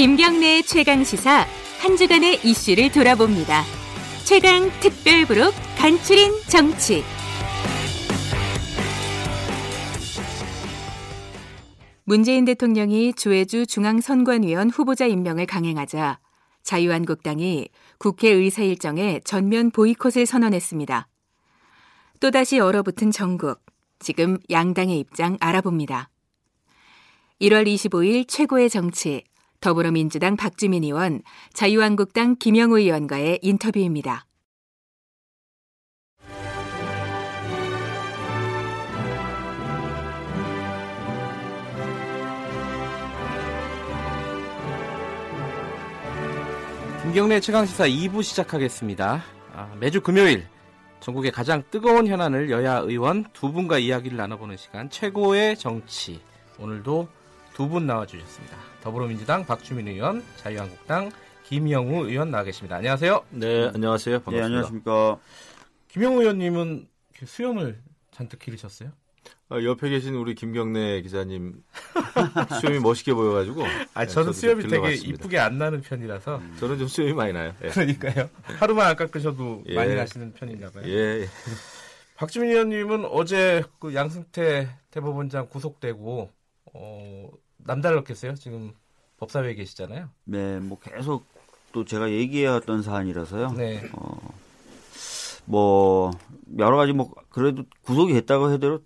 김경래의 최강 시사 한 주간의 이슈를 돌아봅니다. 최강 특별 부록 간추린 정치. 문재인 대통령이 조혜주 중앙선관위원 후보자 임명을 강행하자 자유한국당이 국회 의사 일정에 전면 보이콧을 선언했습니다. 또다시 얼어붙은 전국. 지금 양당의 입장 알아봅니다. 1월 25일 최고의 정치 더불어민주당 박주민 의원, 자유한국당 김영우 의원과의 인터뷰입니다. 김경래 최강시사 2부 시작하겠습니다. 아, 매주 금요일 전국의 가장 뜨거운 현안을 여야 의원 두 분과 이야기를 나눠보는 시간 최고의 정치 오늘도 두 분 나와주셨습니다. 더불어민주당 박주민 의원, 자유한국당 김영우 의원 나와 계십니다. 안녕하세요. 네, 안녕하세요. 반갑습니다. 네, 안녕하십니까. 김영우 의원님은 수염을 잔뜩 기르셨어요? 아, 옆에 계신 우리 김경래 기자님 수염이 멋있게 보여가지고. 아, 저는 네, 수염이 되게. 이쁘게 안 나는 편이라서. 음. 저는 좀 수염이 많이 나요. 예. 그러니까요. 하루만 안 깎으셔도 예. 많이 나시는 편인가 봐요. 예, 예. 박주민 의원님은 어제 그 양승태 대법원장 구속되고 어, 남달랐겠어요. 지금 법사위에 계시잖아요. 네, 뭐 계속 또 제가 얘기해왔던 사안이라서요. 네. 어, 뭐 여러 가지 뭐 그래도 구속이 됐다고 해도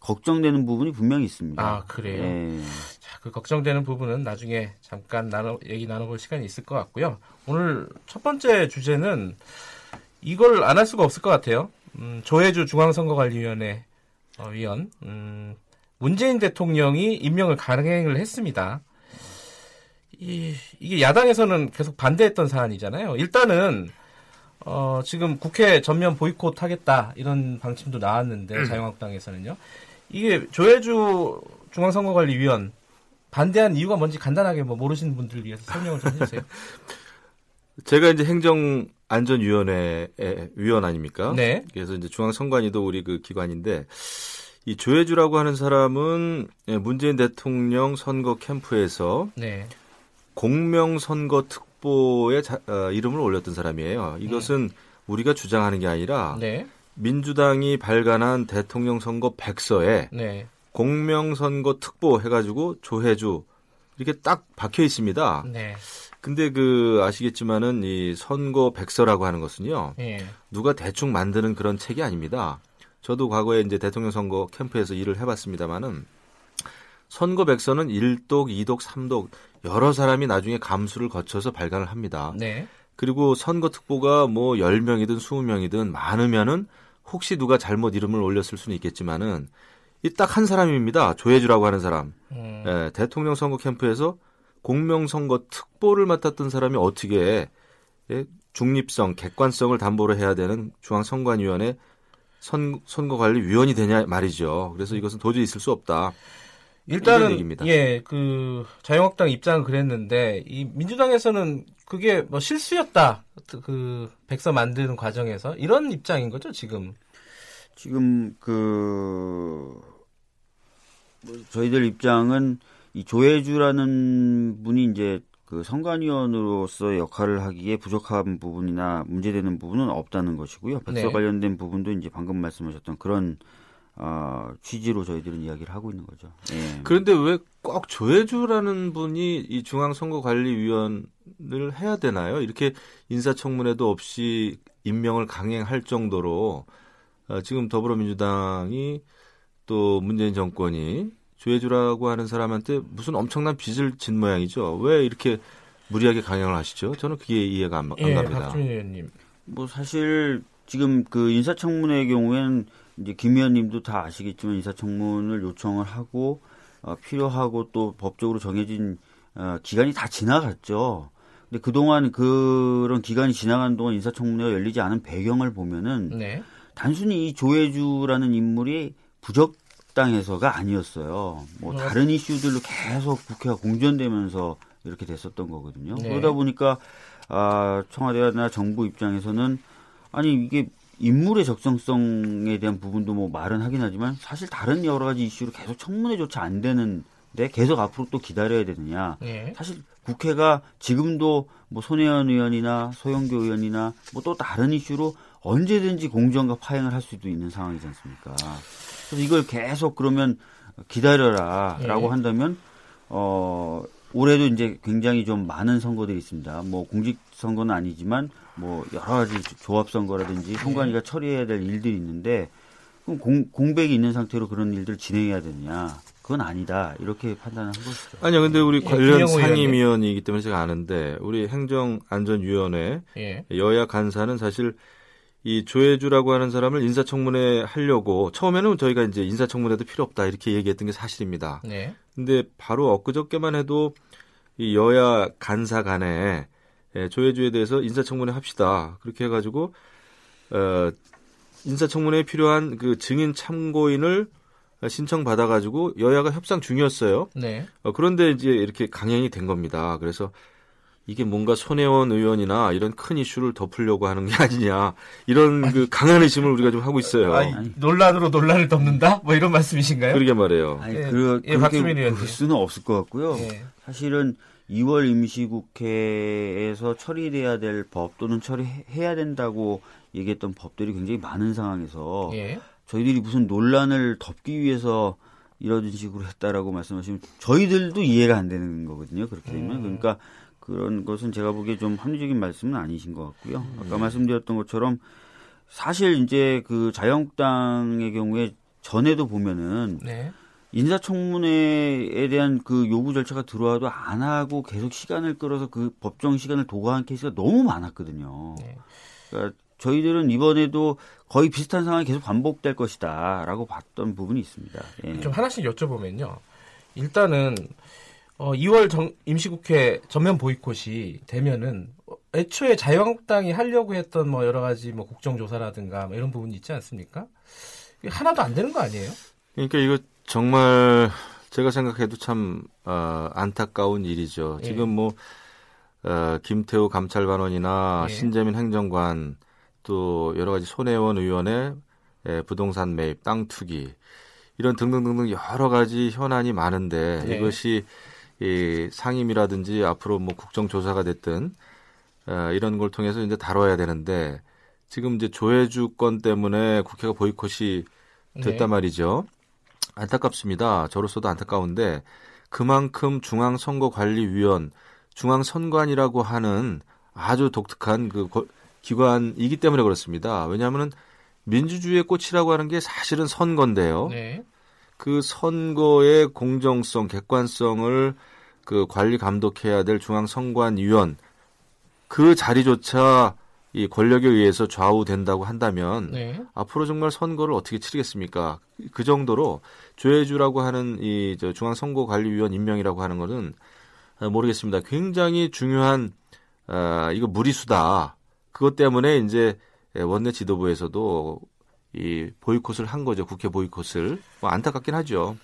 걱정되는 부분이 분명히 있습니다. 아 그래요. 예. 자, 그 걱정되는 부분은 나중에 잠깐 나눠 얘기 나눠볼 시간이 있을 것 같고요. 오늘 첫 번째 주제는 이걸 안 할 수가 없을 것 같아요. 음, 조혜주 중앙선거관리위원회 어, 위원 음, 문재인 대통령이 임명을 강행을 했습니다. 이, 이게 야당에서는 계속 반대했던 사안이잖아요. 일단은 어, 지금 국회 전면 보이콧 하겠다 이런 방침도 나왔는데 자유한국당에서는요. 이게 조혜주 중앙선거관리위원 반대한 이유가 뭔지 간단하게 뭐 모르시는 분들 위해서 설명을 좀 해주세요. 제가 이제 행정안전위원회 위원 아닙니까? 네. 그래서 이제 중앙선관위도 우리 그 기관인데 이 조혜주라고 하는 사람은 예, 문재인 대통령 선거 캠프에서 네. 공명 선거 특보에 자- 어, 이름을 올렸던 사람이에요. 이것은 우리가 주장하는 게 아니라 네. 민주당이 발간한 대통령 선거 백서에 네. 공명 선거 특보 해가지고 조혜주 이렇게 딱 박혀 있습니다. 네. 근데 그 아시겠지만은 이 선거 백서라고 하는 것은요 예. 누가 대충 만드는 그런 책이 아닙니다. 저도 과거에 이제 대통령 선거 캠프에서 일을 해봤습니다만은 선거 백서는 1독, 2독, 3독 여러 사람이 나중에 감수를 거쳐서 발간을 합니다. 네. 그리고 선거 특보가 뭐 10명이든 20명이든 많으면은 혹시 누가 잘못 이름을 올렸을 수는 있겠지만은 이 딱 한 사람입니다. 조혜주라고 하는 사람. 음, 예, 대통령 선거 캠프에서 공명선거 특보를 맡았던 사람이 어떻게 예, 중립성, 객관성을 담보로 해야 되는 중앙선관위원회 선, 선거관리위원이 되냐 말이죠. 그래서 이것은 도저히 있을 수 없다. 일단은. 예, 그 자유한국당 입장은 그랬는데 이 민주당에서는 그게 뭐 실수였다. 그 백서 만드는 과정에서 이런 입장인 거죠, 지금. 지금 그 뭐, 저희들 입장은 이 조혜주라는 분이 이제 그 선관위원으로서 역할을 하기에 부족한 부분이나 문제되는 부분은 없다는 것이고요. 백서 네. 관련된 부분도 이제 방금 말씀하셨던 그런 어, 취지로 저희들은 이야기를 하고 있는 거죠. 예. 그런데 왜 꼭 조혜주라는 분이 이 중앙선거관리위원을 해야 되나요? 이렇게 인사청문회도 없이 임명을 강행할 정도로 어, 지금 더불어민주당이 또 문재인 정권이 조혜주라고 하는 사람한테 무슨 엄청난 빚을 진 모양이죠. 왜 이렇게 무리하게 강행을 하시죠? 저는 그게 이해가 안, 안 예, 갑니다. 박준희 의원님. 뭐 사실 지금 그 인사청문회의 경우에는 이제 김 의원님도 다 아시겠지만 인사청문을 요청을 하고 어, 필요하고 또 법적으로 정해진 어, 기간이 다 지나갔죠. 근데 그동안 그런 기간이 지나간 동안 인사청문회가 열리지 않은 배경을 보면은 네. 단순히 이 조혜주라는 인물이 부적 당해서가 아니었어요. 뭐 네. 다른 이슈들로 계속 국회가 공전되면서 이렇게 됐었던 거거든요. 네. 그러다 보니까 아, 청와대나 정부 입장에서는 아니 이게 인물의 적정성에 대한 부분도 뭐 말은 하긴 하지만 사실 다른 여러 가지 이슈로 계속 청문회조차 안 되는 계속 앞으로 또 기다려야 되느냐. 예. 사실 국회가 지금도 뭐 손혜원 의원이나 소영교 의원이나 뭐 또 다른 이슈로 언제든지 공정과 파행을 할 수도 있는 상황이지 않습니까? 그래서 이걸 계속 그러면 기다려라라고 예. 한다면 어 올해도 이제 굉장히 좀 많은 선거들이 있습니다. 뭐 공직 선거는 아니지만 뭐 여러 가지 조합 선거라든지 선관위가 처리해야 될 일들이 있는데 그럼 공, 공백이 있는 상태로 그런 일들을 진행해야 되느냐? 그건 아니다. 이렇게 판단을 한 것이죠. 아니요, 근데 우리 예, 관련 의원님. 상임위원이기 때문에 제가 아는데 우리 행정안전위원회 예. 여야 간사는 사실 이 조혜주라고 하는 사람을 인사청문회 하려고 처음에는 저희가 이제 인사청문회도 필요 없다 이렇게 얘기했던 게 사실입니다. 네. 근데 바로 엊그저께만 해도 이 여야 간사 간에 예, 조혜주에 대해서 인사청문회 합시다. 그렇게 해가지고 어, 인사청문회에 필요한 그 증인 참고인을 신청 받아가지고 여야가 협상 중이었어요. 네. 어, 그런데 이제 이렇게 강행이 된 겁니다. 그래서 이게 뭔가 손혜원 의원이나 이런 큰 이슈를 덮으려고 하는 게 아니냐 이런 그 강한 의심을 우리가 좀 하고 있어요. 아니, 논란으로 논란을 덮는다? 뭐 이런 말씀이신가요? 그러게 말해요. 아니, 예, 그, 예, 그렇게. 볼 수는 없을 것 같고요. 예. 사실은 2월 임시국회에서 처리돼야 될 법 또는 처리해야 된다고 얘기했던 법들이 굉장히 많은 상황에서 예. 저희들이 무슨 논란을 덮기 위해서 이런 식으로 했다라고 말씀하시면 저희들도 이해가 안 되는 거거든요. 그렇게 되면 음. 그러니까 그런 것은 제가 보기에 좀 합리적인 말씀은 아니신 것 같고요. 아까 말씀드렸던 것처럼 사실 이제 그 자유한국당의 경우에 전에도 보면은 네. 인사청문회에 대한 그 요구 절차가 들어와도 안 하고 계속 시간을 끌어서 그 법정 시간을 도구한 케이스가 너무 많았거든요. 네. 그러니까 저희들은 이번에도 거의 비슷한 상황이 계속 반복될 것이다라고 봤던 부분이 있습니다. 예. 좀 하나씩 여쭤보면요. 일단은 어, 2월 정- 임시국회 전면 보이콧이 되면은 어, 애초에 자유한국당이 하려고 했던 뭐 여러 가지 뭐 국정조사라든가 뭐 이런 부분이 있지 않습니까? 하나도 안 되는 거 아니에요? 그러니까 이거 정말 제가 생각해도 참 어, 안타까운 일이죠. 예. 지금 뭐 어, 김태우 감찰관원이나 예. 신재민 행정관 또 여러 가지 손혜원 의원의 예, 부동산 매입, 땅 투기 이런 등등등등 여러 가지 현안이 많은데 네. 이것이 이 상임이라든지 앞으로 뭐 국정조사가 됐든 어, 이런 걸 통해서 이제 다뤄야 되는데 지금 이제 조혜주 건 때문에 국회가 보이콧이 됐단 네. 말이죠. 안타깝습니다. 저로서도 안타까운데 그만큼 중앙선거관리위원, 중앙선관이라고 하는 아주 독특한 그 거- 기관이기 때문에 그렇습니다. 왜냐하면은 민주주의의 꽃이라고 하는 게 사실은 선거인데요. 네. 그 선거의 공정성, 객관성을 그 관리 감독해야 될 중앙선관위원 그 자리조차 이 권력에 의해서 좌우된다고 한다면 네. 앞으로 정말 선거를 어떻게 치르겠습니까? 그 정도로 조혜주라고 하는 이 저 중앙선거관리위원 임명이라고 하는 것은 어, 모르겠습니다. 굉장히 중요한 어, 이거 무리수다. 그것 때문에 이제 원내 지도부에서도 이 보이콧을 한 거죠. 국회 보이콧을 뭐 안타깝긴 하죠.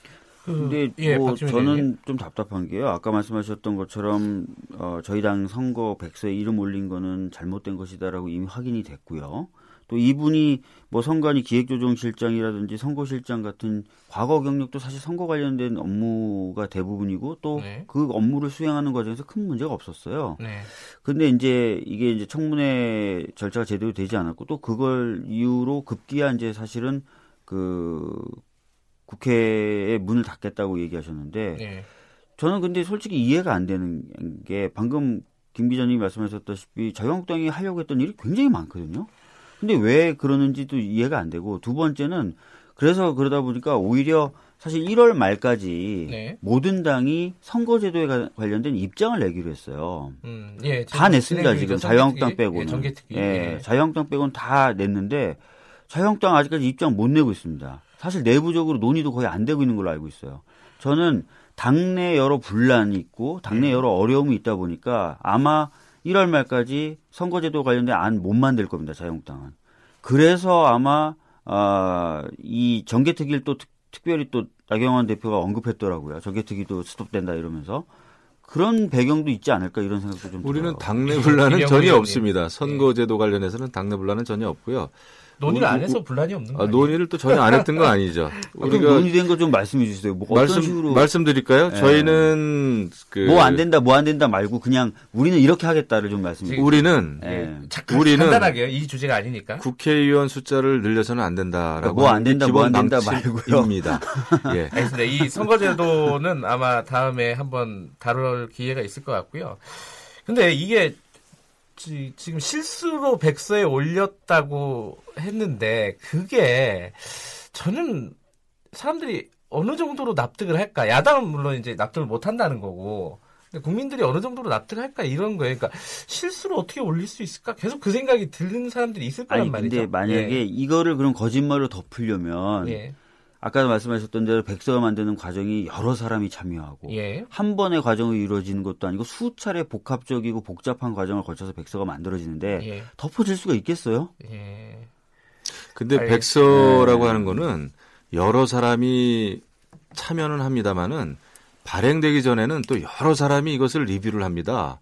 근데 예, 뭐 저는. 좀 답답한 게요. 아까 말씀하셨던 것처럼 어, 저희 당 선거 백서에 이름 올린 거는 잘못된 것이다라고 이미 확인이 됐고요. 또 이분이 뭐 선관위 기획조정실장이라든지 선거실장 같은 과거 경력도 사실 선거 관련된 업무가 대부분이고 또그 네. 업무를 수행하는 과정에서 큰 문제가 없었어요. 네. 근데 이제 이게 이제 청문회 절차가 제대로 되지 않았고 또 그걸 이유로 급기야 이제 사실은 그 국회의 문을 닫겠다고 얘기하셨는데 네. 저는 근데 솔직히 이해가 안 되는 게 방금 김 기자님이 말씀하셨다시피 자유한국당이 하려고 했던 일이 굉장히 많거든요. 근데 왜 그러는지도 이해가 안 되고 두 번째는 그래서 그러다 보니까 오히려 사실 1월 말까지 네. 모든 당이 선거제도에 가- 관련된 입장을 내기로 했어요. 음, 예. 다 냈습니다 지금. 자유한국당. 빼고는 예, 정개특위. 예, 예. 자유한국당 빼고는 다 냈는데 자유한국당 아직까지 입장 못 내고 있습니다. 사실 내부적으로 논의도 거의 안 되고 있는 걸로 알고 있어요. 저는 당내 여러 분란이 있고 당내 여러 어려움이 있다 보니까 아마 1월 말까지 선거제도 관련된 안 못 만들 겁니다. 자유한국당은. 그래서 아마 아, 이 정개특위를 또 특, 특별히 또 나경원 대표가 언급했더라고요. 정개특위도 스톱된다 이러면서 그런 배경도 있지 않을까 이런 생각도 좀 우리는 들어요. 당내 김- 분란은 전혀. 없습니다. 선거제도 관련해서는 당내 분란은 전혀 없고요. 논의를 안 우리- 해서 분란이 없는 아, 거예요. 논의를 또 전혀 안 했던 건 아니죠. 우리가 논의된 거 좀 말씀해 주세요. 뭐 어떤 말씀 식으로 말씀드릴까요? 예. 저희는 그 뭐안 된다, 뭐 안 된다 말고 그냥 우리는 이렇게 하겠다를 좀 말씀해 주세요. 우리는 예. 잠깐 우리는 간단하게요. 이 주제가 아니니까. 국회의원 숫자를 늘려서는 안 된다라고 뭐안 하는 게 된다, 기본 뭐안 된다 방침입니다. 예. 알겠습니다. 이 선거제도는 아마 다음에 한번 다룰 기회가 있을 것 같고요. 근데 이게 지, 금 실수로 백서에 올렸다고 했는데 그게 저는 사람들이 어느 정도로 납득을 할까? 야당은 물론 이제 납득을 못 한다는 거고. 국민들이 어느 정도로 납득할까 이런 거예요. 그러니까 실수로 어떻게 올릴 수 있을까? 계속 그 생각이 드는 사람들이 있을 거란 아니 말이죠. 근데 만약에 이거를 그럼 거짓말로 덮으려면 예. 예. 아까 말씀하셨던 대로 백서를 만드는 과정이 여러 사람이 참여하고 예. 한 번의 과정이 이루어지는 것도 아니고 수차례 복합적이고 복잡한 과정을 거쳐서 백서가 만들어지는데 예. 덮어질 수가 있겠어요? 예. 근데 알겠- 백서라고 네. 하는 거는 여러 사람이 참여는 합니다만은 발행되기 전에는 또 여러 사람이 이것을 리뷰를 합니다.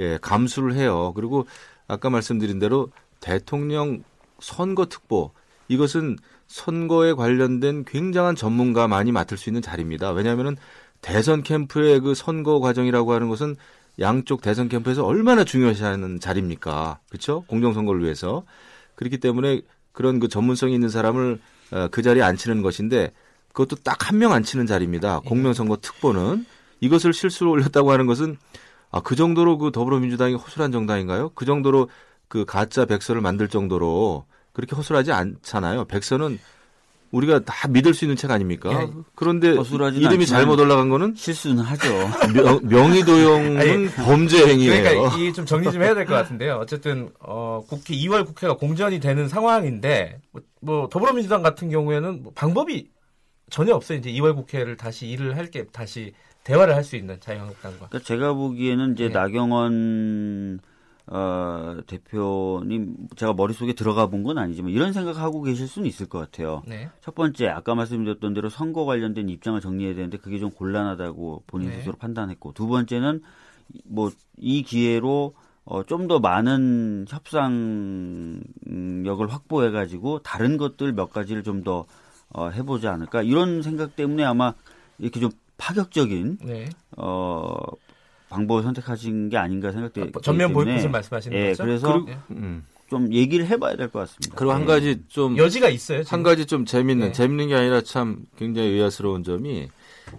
예, 감수를 해요. 그리고 아까 말씀드린 대로 대통령 선거 특보 이것은 선거에 관련된 굉장한 전문가만이 맡을 수 있는 자리입니다. 왜냐하면은 대선 캠프의 그 선거 과정이라고 하는 것은 양쪽 대선 캠프에서 얼마나 중요시하는 자리입니까? 그렇죠? 공정 선거를 위해서. 그렇기 때문에 그런 그 전문성이 있는 사람을 어, 그 자리에 앉히는 것인데 그것도 딱 한 명 앉히는 자리입니다. 공명선거 특보는 이것을 실수로 올렸다고 하는 것은 아, 그 정도로 그 더불어민주당이 허술한 정당인가요? 그 정도로 그 가짜 백서를 만들 정도로 그렇게 허술하지 않잖아요. 백서는 우리가 다 믿을 수 있는 책 아닙니까? 예. 그런데 이름이 잘못 올라간 거는 실수는 하죠. 명, 명의도용은 아니, 범죄 행위예요. 그러니까 이 좀 정리 좀 해야 될 것 같은데요. 어쨌든 어 국회 2월 국회가 공전이 되는 상황인데 뭐, 뭐 더불어민주당 같은 경우에는 뭐 방법이 전혀 없어요. 이제 2월 국회를 다시 일을 할 게 다시 대화를 할 수 있는 자유한국당과. 그러니까 제가 보기에는 이제 네. 나경원 어, 대표님 제가 머릿속에 들어가 본 건 아니지만 이런 생각하고 계실 수는 있을 것 같아요. 네. 첫 번째 아까 말씀드렸던 대로 선거 관련된 입장을 정리해야 되는데 그게 좀 곤란하다고 본인 네. 스스로 판단했고 두 번째는 뭐 이 기회로 어, 좀 더 많은 협상력을 확보해 가지고 다른 것들 몇 가지를 좀 더 어, 해보지 않을까 이런 생각 때문에 아마 이렇게 좀 파격적인 네. 어, 방법을 선택하신 게 아닌가 생각되기 아, 전면 때문에 보이콧을 말씀하시는 예, 거죠? 그래서 예. 음. 좀 얘기를 해봐야 될 것 같습니다. 그리고 한 예. 가지 좀 여지가 있어요. 지금. 한 가지 좀 재밌는 네. 재밌는 게 아니라 참 굉장히 의아스러운 점이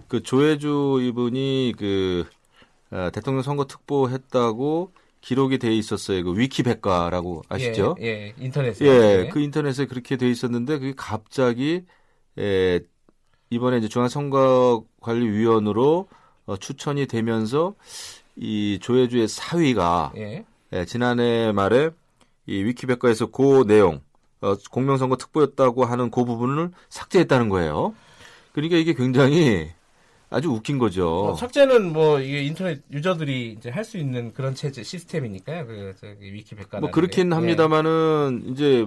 그 조혜주 이분이 그 어, 대통령 선거 특보 했다고 기록이 돼 있었어요. 그 위키백과라고 아시죠? 예, 예. 인터넷에. 예, 예. 그 인터넷에 그렇게 돼 있었는데 그게 갑자기 에, 이번에 이제 중앙선거관리위원으로 어, 추천이 되면서 이 조혜주의 사위가 예. 예, 지난해 말에 이 위키백과에서 그 내용, 어, 공명선거 특보였다고 하는 그 부분을 삭제했다는 거예요. 그러니까 이게 굉장히 아주 웃긴 거죠. 어, 삭제는 뭐 이게 인터넷 유저들이 이제 할 수 있는 그런 체제 시스템이니까요. 그 저기 위키백과. 뭐 그렇긴 예. 합니다만은 이제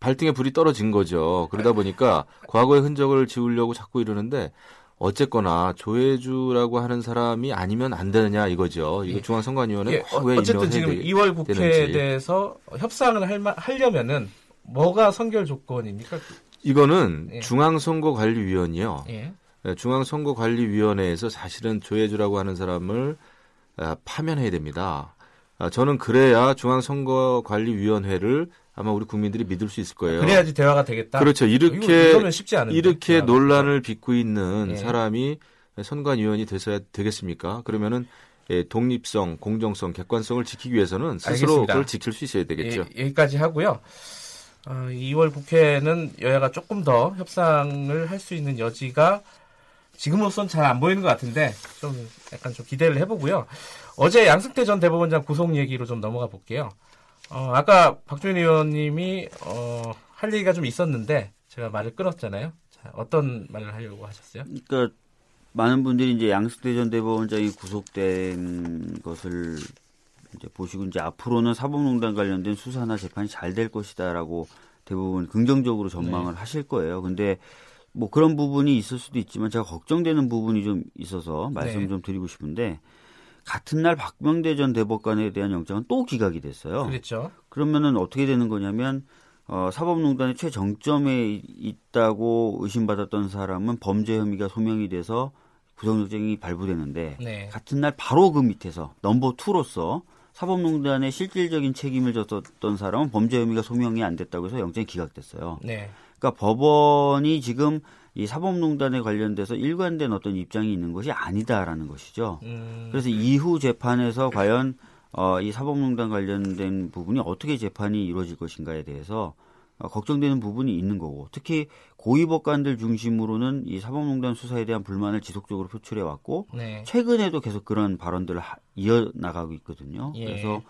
발등에 불이 떨어진 거죠. 그러다 보니까 과거의 흔적을 지우려고 자꾸 이러는데 어쨌거나 조혜주라고 하는 사람이 아니면 안 되느냐 이거죠. 이거 예. 중앙선관위원회 예, 꼭 어, 왜 어쨌든 지금 되- 2월 국회에 되는지. 대해서 협상을 할, 마- 하려면은 뭐가 선결 조건입니까? 이거는 예. 중앙선거관리위원이요. 예. 네, 중앙선거관리위원회에서 사실은 조혜주라고 하는 사람을 아, 파면해야 됩니다. 아, 저는 그래야 중앙선거관리위원회를 아마 우리 국민들이 믿을 수 있을 거예요. 그래야지 대화가 되겠다. 그렇죠. 이렇게. 이렇게. 논란을 빚고 있는 예. 사람이 선관위원이 돼서야 되겠습니까? 그러면은 예, 독립성, 공정성, 객관성을 지키기 위해서는 스스로 알겠습니다. 그걸 지킬 수 있어야 되겠죠. 예, 여기까지 하고요. 어, 2월 국회는 여야가 조금 더 협상을 할 수 있는 여지가 지금으로선 잘 안 보이는 것 같은데 좀 약간 좀 기대를 해보고요. 어제 양승태 전 대법원장 구속 얘기로 좀 넘어가 볼게요. 어, 아까 박주민 의원님이 어, 할 얘기가 좀 있었는데 제가 말을 끊었잖아요. 자, 어떤 말을 하려고 하셨어요? 그러니까 많은 분들이 이제 양승태 전 대법원장이 구속된 것을 이제 보시고 이제 앞으로는 사법농단 관련된 수사나 재판이 잘 될 것이다라고 대부분 긍정적으로 전망을 하실 거예요. 근데 뭐 그런 부분이 있을 수도 있지만 제가 걱정되는 부분이 좀 있어서 말씀 네. 좀 드리고 싶은데 같은 날 박명대 전 대법관에 대한 영장은 또 기각이 됐어요. 그랬죠. 그러면은 어떻게 되는 거냐면 어, 사법농단의 최정점에 있다고 의심받았던 사람은 범죄 혐의가 소명이 돼서 구속영장이 발부되는데 네. 같은 날 바로 그 밑에서 넘버 투로서 사법농단의 실질적인 책임을 졌었던 사람은 범죄 혐의가 소명이 안 됐다고 해서 영장이 기각됐어요. 네. 그러니까 법원이 지금 이 사법농단에 관련돼서 일관된 어떤 입장이 있는 것이 아니다라는 것이죠. 음, 그래서 이후 재판에서 과연 어, 이 사법농단 관련된 부분이 어떻게 재판이 이루어질 것인가에 대해서 어, 걱정되는 부분이 있는 거고 특히 고위법관들 중심으로는 이 사법농단 수사에 대한 불만을 지속적으로 표출해 왔고 네. 최근에도 계속 그런 발언들을 하- 이어 나가고 있거든요. 예. 그래서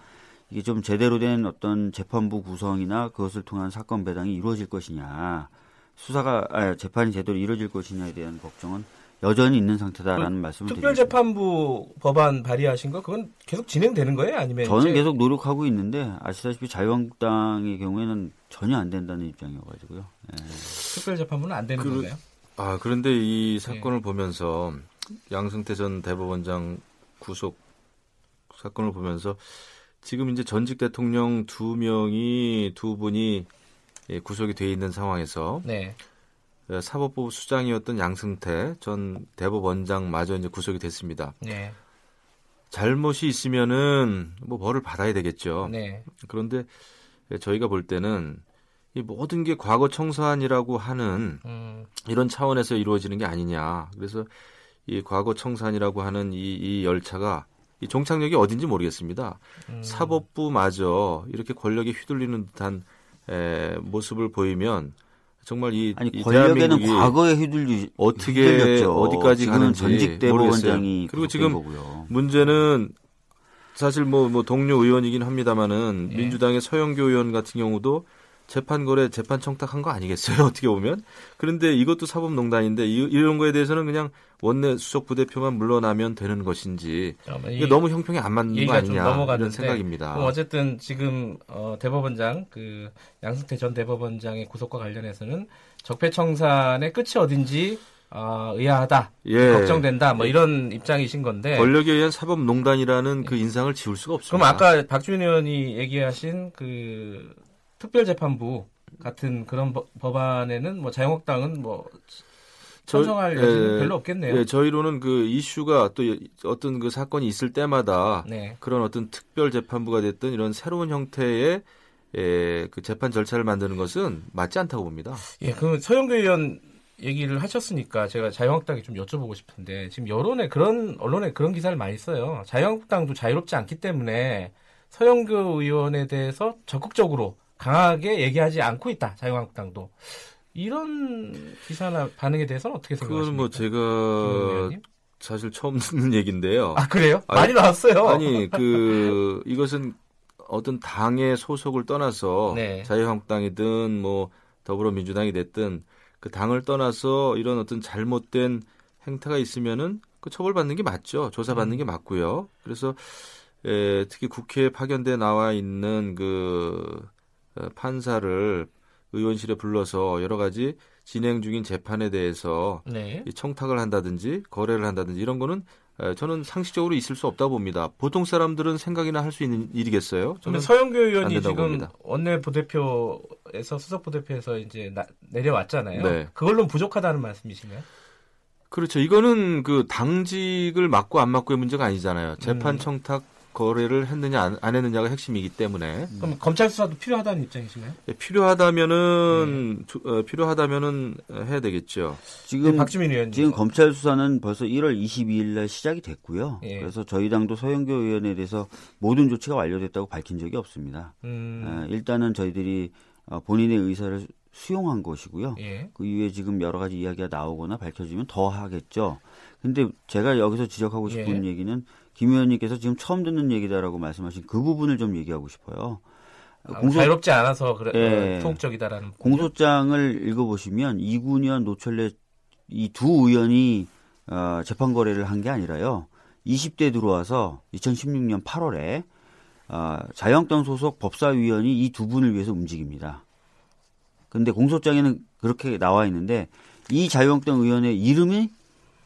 이게 좀 제대로 된 어떤 재판부 구성이나 그것을 통한 사건 배당이 이루어질 것이냐, 수사가 아, 재판이 제대로 이루어질 것이냐에 대한 걱정은 여전히 있는 상태다라는 말씀을 드리겠습니다. 특별재판부 법안 발의하신 거 그건 계속 진행되는 거예요? 아니면 저는 이제- 계속 노력하고 있는데 아시다시피 자유한국당의 경우에는 전혀 안 된다는 입장이어가지고요. 예. 특별재판부는 안 되는 그- 건가요? 아, 그런데 네. 이 사건을 보면서 양승태 전 대법원장 구속 사건을 보면서 지금 이제 전직 대통령 두 명이 두 분이 예, 구속이 돼 있는 상황에서 네. 예, 사법부 수장이었던 양승태 전 대법원장 마저 이제 구속이 됐습니다. 네. 잘못이 있으면은 뭐 벌을 받아야 되겠죠. 네. 그런데 저희가 볼 때는 이 모든 게 과거 청산이라고 하는 음, 이런 차원에서 이루어지는 게 아니냐. 그래서 이 과거 청산이라고 하는 이, 이 열차가 이 종착역이 어딘지 모르겠습니다. 음. 사법부마저 이렇게 권력에 휘둘리는 듯한 에, 모습을 보이면 정말 이, 아니 이 권력에는 대한민국이 과거에 휘둘리 어떻게 휘둘렸죠. 어디까지 가는지 전직. 대법원장이 그리고 구속된 지금 거고요. 문제는 사실 뭐, 뭐 동료 의원이긴 합니다만은 예. 민주당의 서영교 의원 같은 경우도 재판 거래 재판 청탁한 거 아니겠어요 어떻게 보면 그런데 이것도 사법농단인데 이, 이런 거에 대해서는 그냥 원내 수석 부대표만 물러나면 되는 것인지 이게 이 너무 형평이 안 맞는 거 아니냐 이런 생각입니다. 어쨌든 지금 어, 대법원장 그 양승태 전 대법원장의 구속과 관련해서는 적폐청산의 끝이 어딘지 어, 의아하다, 예. 걱정된다, 뭐 이런 입장이신 건데. 권력에 의한 사법농단이라는 그 인상을 지울 수가 없습니다. 그럼 아까 박준 의원이 얘기하신 그 특별재판부 같은 그런 법- 법안에는 뭐 자유한국당은 뭐 저- 찬성할 여지는 예, 별로 없겠네요. 예, 저희로는 그 이슈가 또 어떤 그 사건이 있을 때마다 네. 그런 어떤 특별 재판부가 됐든 이런 새로운 형태의 에, 그 재판 절차를 만드는 것은 맞지 않다고 봅니다. 예, 그 서영교 의원 얘기를 하셨으니까 제가 자유한국당에 좀 여쭤보고 싶은데 지금 여론에 그런 언론에 그런 기사를 많이 써요. 자유한국당도 자유롭지 않기 때문에 서영교 의원에 대해서 적극적으로 강하게 얘기하지 않고 있다. 자유한국당도 이런 기사나 반응에 대해서는 어떻게 생각하십니까? 그건 뭐김 제가 의원님? 사실 처음 듣는 얘기인데요. 아 그래요? 아니, 많이 나왔어요. 아니 그 이것은 어떤 당의 소속을 떠나서 네. 자유한국당이든 뭐 더불어민주당이 됐든 그 당을 떠나서 이런 어떤 잘못된 행태가 있으면은 그 처벌받는 게 맞죠. 조사받는 음. 게 맞고요. 그래서 에, 특히 국회에 파견돼 나와 있는 그 어, 판사를 의원실에 불러서 여러 가지 진행 중인 재판에 대해서 네. 이 청탁을 한다든지 거래를 한다든지 이런 거는 에, 저는 상식적으로 있을 수 없다 봅니다. 보통 사람들은 생각이나 할 수 있는 일이겠어요? 저는 서영교 안 의원이 지금 봅니다. 원내 부대표에서 수석 부대표에서 이제 나- 내려왔잖아요. 네. 그걸로 부족하다는 말씀이신가요? 그렇죠. 이거는 그 당직을 맡고 안 맡고의 문제가 아니잖아요. 재판 음. 청탁 거래를 했느냐 안, 안 했느냐가 핵심이기 때문에 그럼 검찰 수사도 필요하다는 입장이신가요? 예, 필요하다면은 조- 어, 필요하다면은 해야 되겠죠. 지금 네, 박주민 의원님. 지금 검찰 수사는 벌써 1월 22일 날 시작이 됐고요. 예. 그래서 저희 당도 서영교 의원에 대해서 모든 조치가 완료됐다고 밝힌 적이 없습니다. 음, 어, 일단은 저희들이 어, 본인의 의사를 수용한 것이고요. 예. 그 이후에 지금 여러 가지 이야기가 나오거나 밝혀지면 더 하겠죠. 근데 제가 여기서 지적하고 싶은 예. 얘기는 김 의원님께서 지금 처음 듣는 얘기다라고 말씀하신 그 부분을 좀 얘기하고 싶어요. 아, 공소, 자유롭지 않아서 그래 예. 어, 소극적이다라는 공소장을 읽어보시면 이군현 노철래 이 두 의원이 어, 재판 거래를 한 게 아니라요. 20대 들어와서 2016년 8월에 어, 자유한국당 소속 법사위원이 이 두 분을 위해서 움직입니다. 근데 공소장에는 그렇게 나와 있는데 이 자유한국당 의원의 이름이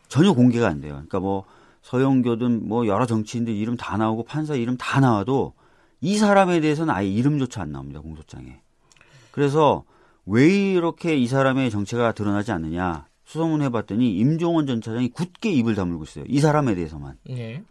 전혀 공개가 안 돼요. 그러니까 뭐 서영교든 뭐 여러 정치인들 이름 다 나오고 판사 이름 다 나와도 이 사람에 대해서는 아예 이름조차 안 나옵니다. 공소장에. 그래서 왜 이렇게 이 사람의 정체가 드러나지 않느냐 수소문 해봤더니 임종원 전 차장이 굳게 입을 다물고 있어요. 이 사람에 대해서만. 예.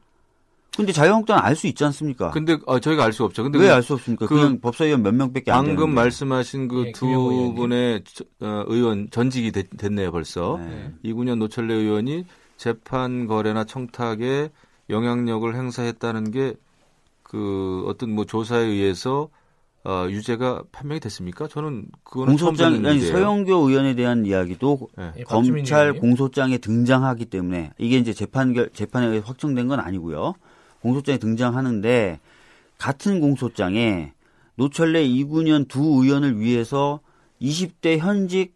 근데 자유한국당은 알수 있지 않습니까? 근데 어, 저희가 알 수 없죠. 근데 왜그알수 없습니까? 그 그, 냥 법사위원 몇 명밖에 안 되는데. 방금 말씀하신 그 예, 두 의원님. 분의 저- 어, 의원 전직이 됐, 됐네요 벌써. 네. 이군현 노철래 의원이 재판 거래나 청탁에 영향력을 행사했다는 게 그 어떤 뭐 조사에 의해서 어, 유죄가 판명이 됐습니까? 저는 그거는 처음 공소장 아니. 서영교 의원에 대한 이야기도 네. 검찰. 공소장에 등장하기 때문에 이게 이제 재판 결 재판에 의해 확정된 건 아니고요. 공소장에 등장하는데 같은 공소장에 노철래 이군현 두 의원을 위해서 20대 현직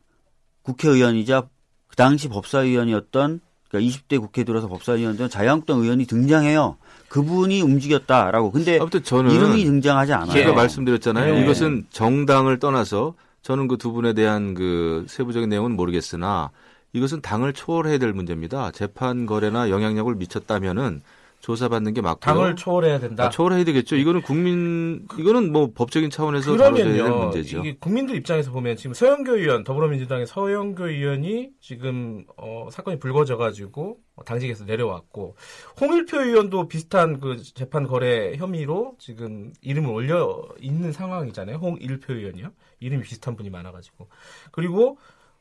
국회의원이자 그 당시 법사위원이었던 그러니까 20대 국회 들어서 법사위원이었던 자유한국당 의원이 등장해요. 그분이 움직였다라고. 근데 아무튼 저는 이름이 등장하지 않아요. 제가 말씀드렸잖아요. 네. 이것은 정당을 떠나서 저는 그 두 분에 대한 그 세부적인 내용은 모르겠으나 이것은 당을 초월해야 될 문제입니다. 재판 거래나 영향력을 미쳤다면은 조사받는 게 맞고요. 당을 초월해야 된다. 아, 초월해야 되겠죠. 이거는 국민 이거는 뭐 법적인 차원에서 다뤄져야 될 그러면요. 문제죠. 이게 국민들 입장에서 보면 지금 서영교 의원 더불어민주당의 서영교 의원이 지금 어, 사건이 불거져 가지고 당직에서 내려왔고 홍일표 의원도 비슷한 그 재판 거래 혐의로 지금 이름을 올려 있는 상황이잖아요. 홍일표 의원이요. 이름이 비슷한 분이 많아 가지고. 그리고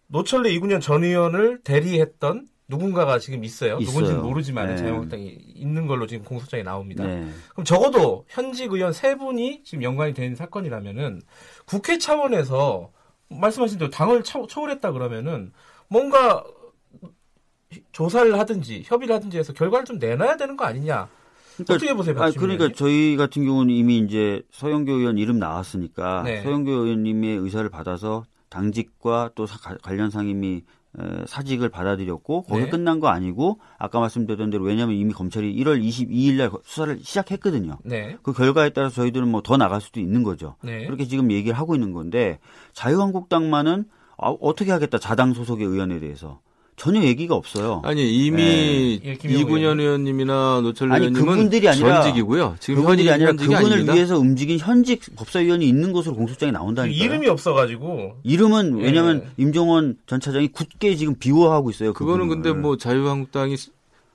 노철래 이군현 전 의원을 대리했던 누군가가 지금 있어요. 있어요. 누군지는 모르지만 네. 자유한국당이 있는 걸로 지금 공소장에 나옵니다. 네. 그럼 적어도 현직 의원 세 분이 지금 연관이 된 사건이라면은 국회 차원에서 말씀하신 대로 당을 차- 초월했다 그러면은 뭔가 조사를 하든지 협의를 하든지 해서 결과를 좀 내놔야 되는 거 아니냐. 그러니까 어떻게 보세요, 아, 그러니까 의원님? 저희 같은 경우는 이미 이제 서영교 의원 이름 나왔으니까 네. 서영교 의원님의 의사를 받아서 당직과 또 사- 가- 관련 상임위 에, 사직을 받아들였고 거기 네. 끝난 거 아니고 아까 말씀드렸던 대로 왜냐하면 이미 검찰이 1월 22일 날 수사를 시작했거든요. 네. 그 결과에 따라서 저희들은 뭐 더 나갈 수도 있는 거죠. 네. 그렇게 지금 얘기를 하고 있는 건데 자유한국당만은 아, 어떻게 하겠다 자당 소속의 의원에 대해서 전혀 얘기가 없어요. 아니 이미 예, 김용호 이군현 의원님이나 노철래 아니, 의원님은 그분들이 아니라 전직이고요. 지금 그분들이 아니라 그분을 아닙니다. 위해서 움직인 현직 법사위원이 있는 것으로 공소장에 나온다니까요. 이름이 없어가지고 이름은 예. 왜냐하면 임종원 전 차장이 굳게 지금 비호하고 있어요. 그거는 그분을. 근데 뭐 자유한국당이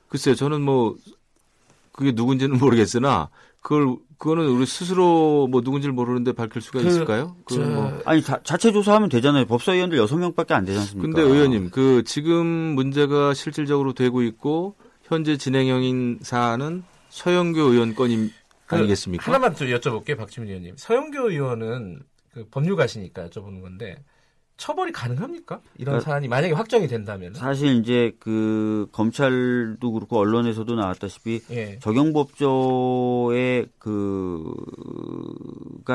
글쎄요. 저는 뭐 그게 누군지는 모르겠으나 그걸 그거는 우리 스스로 뭐 누군지를 모르는데 밝힐 수가 그, 있을까요? 저, 그건 뭐 아니 자, 자체 조사하면 되잖아요. 법사위원들 여섯 명밖에 안 되지 않습니까? 근데 의원님 그 지금 문제가 실질적으로 되고 있고 현재 진행형인 사안은 서영교 의원 건임 그 아니겠습니까? 하나만 더 여쭤볼게요, 박지민 의원님. 서영교 의원은 그 법률가시니까 여쭤보는 건데 처벌이 가능합니까? 이런 그- 사안이 만약에 확정이 된다면. 사실 이제 그 검찰도 그렇고 언론에서도 나왔다시피 예. 적용법조의 그가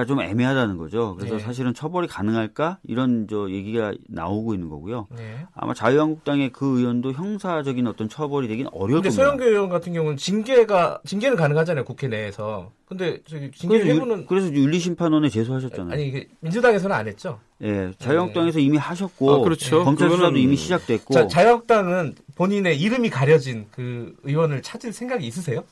좀 애매하다는 거죠. 그래서 네. 사실은 처벌이 가능할까 이런 저 얘기가 나오고 있는 거고요. 네. 아마 자유한국당의 그 의원도 형사적인 어떤 처벌이 되긴 어려울 겁니다. 서영교 의원 같은 경우는 징계가 징계는 가능하잖아요 국회 내에서. 근데 저기 징계 유, 그래서 윤리심판원에 제소하셨잖아요. 아니 이게 민주당에서는 안 했죠. 예, 자유한국당에서 이미 하셨고 아, 그렇죠. 검찰 수사도 이미 시작됐고 자, 자유한국당은 본인의 이름이 가려진 그 의원을 찾을 생각이 있으세요?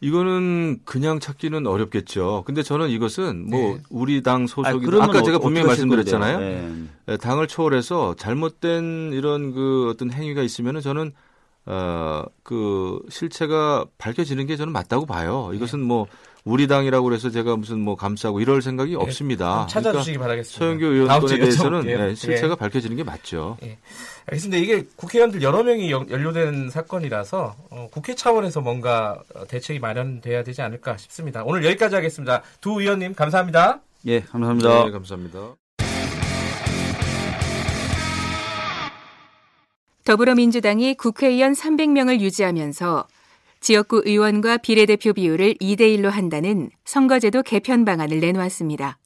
이거는 그냥 찾기는 어렵겠죠. 근데 저는 이것은 뭐 네. 우리 당 소속이 그러면 아까 제가 어- 분명히 말씀드렸잖아요. 예. 에, 당을 초월해서 잘못된 이런 그 어떤 행위가 있으면은 저는 어그 실체가 밝혀지는 게 저는 맞다고 봐요. 이것은 뭐 우리 당이라고 그래서 제가 무슨 뭐 감싸고 이럴 생각이 없습니다. 찾아주시기 바라겠습니다. 그러니까 서영교 다음 의원 주에 건에 대해서는. 네, 실체가 예. 밝혀지는 게 맞죠. 알겠습니다. 이게 국회의원들 여러 명이 연- 연루된 사건이라서 어, 국회 차원에서 뭔가 어, 대책이 마련돼야 되지 않을까 싶습니다. 오늘 여기까지 하겠습니다. 두 의원님 감사합니다. 예, 감사합니다. 네, 감사합니다. 더불어민주당이 국회의원 300명을 유지하면서 지역구 의원과 비례대표 비율을 2대1로 한다는 선거제도 개편 방안을 내놓았습니다.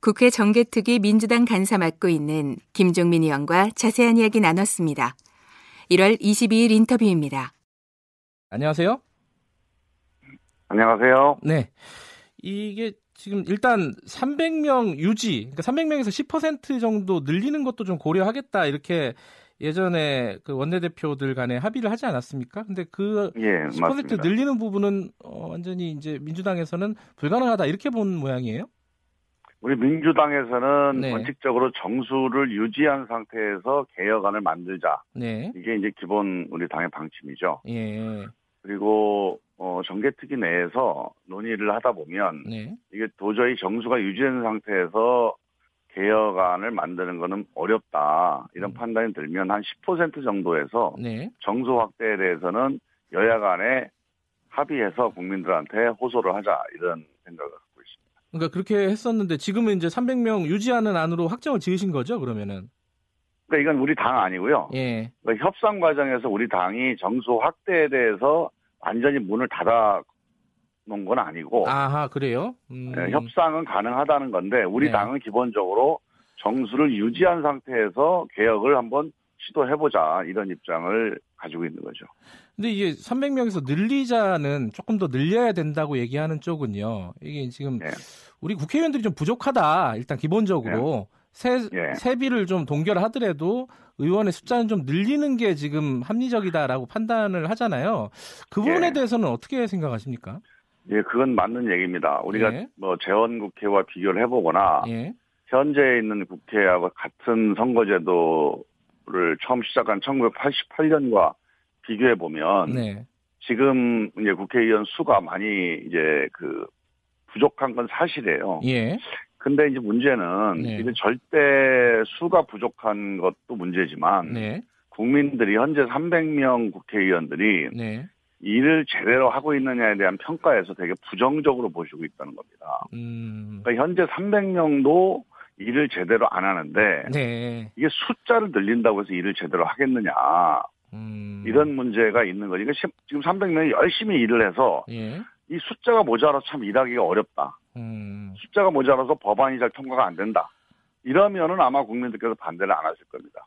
국회 정개특위 민주당 간사 맡고 있는 김종민 의원과 자세한 이야기 나눴습니다. 1월 22일 인터뷰입니다. 안녕하세요. 안녕하세요. 네. 이게 지금 일단 300명 유지, 그러니까 300명에서 10% 정도 늘리는 것도 좀 고려하겠다 이렇게 예전에 그 원내대표들 간에 합의를 하지 않았습니까? 근데 그 예, 10% 맞습니다. 늘리는 부분은 어, 완전히 이제 민주당에서는 불가능하다 이렇게 본 모양이에요. 우리 민주당에서는 네. 원칙적으로 정수를 유지한 상태에서 개혁안을 만들자. 네. 이게 이제 기본 우리 당의 방침이죠. 예. 그리고 어, 정개특위 내에서 논의를 하다 보면 네. 이게 도저히 정수가 유지된 상태에서 개혁안을 만드는 거는 어렵다. 이런 음. 판단이 들면 한 10% 정도에서 네. 정수 확대에 대해서는 여야 간에 합의해서 국민들한테 호소를 하자. 이런 생각을 갖고 있습니다. 그러니까 그렇게 했었는데 지금은 이제 300명 유지하는 안으로 확정을 지으신 거죠, 그러면은? 그러니까 이건 우리 당 아니고요. 예. 그러니까 협상 과정에서 우리 당이 정수 확대에 대해서 완전히 문을 닫아 놓은 건 아니고 아하, 그래요? 음. 예, 협상은 가능하다는 건데 우리 네. 당은 기본적으로 정수를 유지한 상태에서 개혁을 한번 시도해보자 이런 입장을 가지고 있는 거죠. 근데 이게 300명에서 늘리자는 조금 더 늘려야 된다고 얘기하는 쪽은요. 이게 지금 네. 우리 국회의원들이 좀 부족하다. 일단 기본적으로 세, 예. 세비를 좀 동결하더라도 의원의 숫자는 좀 늘리는 게 지금 합리적이다라고 판단을 하잖아요. 그 부분에 예. 대해서는 어떻게 생각하십니까? 예, 그건 맞는 얘기입니다. 우리가 예. 뭐 재원 국회와 비교를 해보거나 예. 현재 있는 국회하고 같은 선거제도를 처음 시작한 1988년과 비교해 보면 네. 지금 이제 국회의원 수가 많이 이제 그 부족한 건 사실이에요. 예. 근데 이제 문제는 네. 이게 절대 수가 부족한 것도 문제지만 네. 국민들이 현재 300명 국회의원들이 네. 일을 제대로 하고 있느냐에 대한 평가에서 되게 부정적으로 보시고 있다는 겁니다. 음. 그러니까 현재 300명도 일을 제대로 안 하는데 네. 이게 숫자를 늘린다고 해서 일을 제대로 하겠느냐 음. 이런 문제가 있는 거죠. 시- 지금 300명이 열심히 일을 해서 예. 이 숫자가 모자라서 참 일하기가 어렵다. 음. 숫자가 모자라서 법안이 잘 통과가 안 된다. 이러면은 아마 국민들께서 반대를 안 하실 겁니다.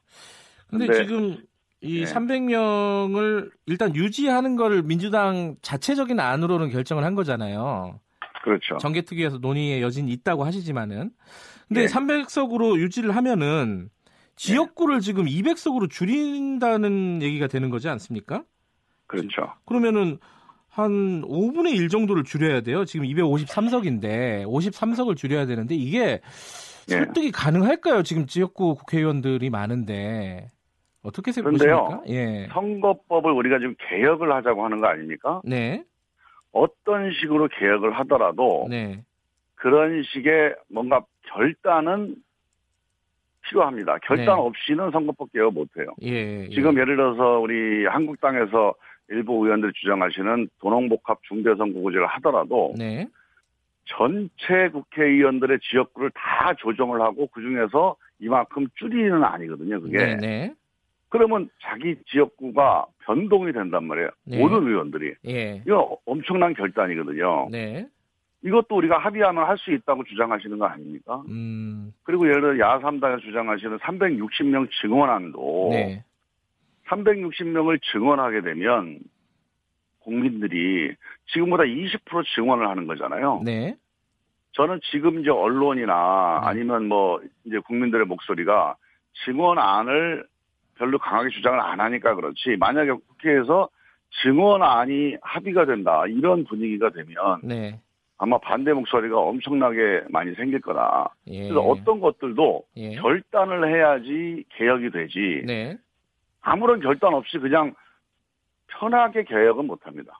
근데 근데- 지금 이 네. 300명을 일단 유지하는 거를 민주당 자체적인 안으로는 결정을 한 거잖아요. 그렇죠. 정개특위에서 논의의 여진이 있다고 하시지만은. 근데 네. 300석으로 유지를 하면은 지역구를 지금 200석으로 줄인다는 얘기가 되는 거지 않습니까? 그렇죠. 그러면은 한 5분의 1 정도를 줄여야 돼요. 지금 253석인데 53석을 줄여야 되는데 이게 예. 설득이 가능할까요? 지금 지역구 국회의원들이 많은데 어떻게. 보십니까? 예. 선거법을 우리가 지금 개혁을 하자고 하는 거 아닙니까? 네. 어떤 식으로 개혁을 하더라도 네. 그런 식의 뭔가 결단은 필요합니다. 결단 네. 없이는 선거법 개혁 못 해요. 예. 예. 지금 예를 들어서 우리 한국당에서 일부 의원들이 주장하시는 도농복합 중대선거구제를 하더라도 네. 전체 국회의원들의 지역구를 다 조정을 하고 그 중에서 이만큼 줄이는 아니거든요. 그게 네, 네. 그러면 자기 지역구가 변동이 된단 말이에요. 네. 모든 의원들이 예. 이거 엄청난 결단이거든요. 네. 이것도 우리가 합의하면 할 수 있다고 주장하시는 거 아닙니까? 음. 그리고 예를 들어 야삼당에서 주장하시는 360명 증원안도 네. 360명을 증원하게 되면 국민들이 지금보다 20% 증원을 하는 거잖아요. 네. 저는 지금 이제 언론이나 네. 아니면 뭐 이제 국민들의 목소리가 증언안을 별로 강하게 주장을 안 하니까 그렇지 만약에 국회에서 증언안이 합의가 된다 이런 분위기가 되면 네. 아마 반대 목소리가 엄청나게 많이 생길 거다. 예. 그래서 어떤 것들도 예. 결단을 해야지 개혁이 되지 네. 아무런 결단 없이 그냥 편하게 개혁은 못합니다.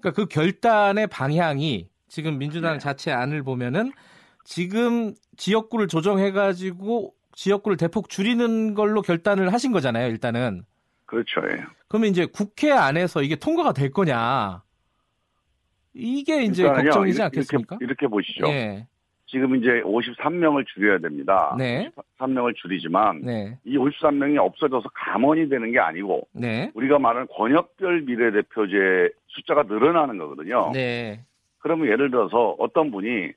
그러니까 그 결단의 방향이 지금 민주당 네. 자체 안을 보면은 지금 지역구를 조정해 가지고 지역구를 대폭 줄이는 걸로 결단을 하신 거잖아요, 일단은. 그렇죠. 예. 그러면 이제 국회 안에서 이게 통과가 될 거냐? 이게 이제 걱정이지 이렇게- 않겠습니까? 이렇게, 이렇게 보시죠. 예. 지금 이제 53명을 줄여야 됩니다. 네. 53명을 줄이지만 네. 이 53명이 없어져서 감원이 되는 게 아니고 네. 우리가 말하는 권역별 비례대표제 숫자가 늘어나는 거거든요. 네. 그러면 예를 들어서 어떤 분이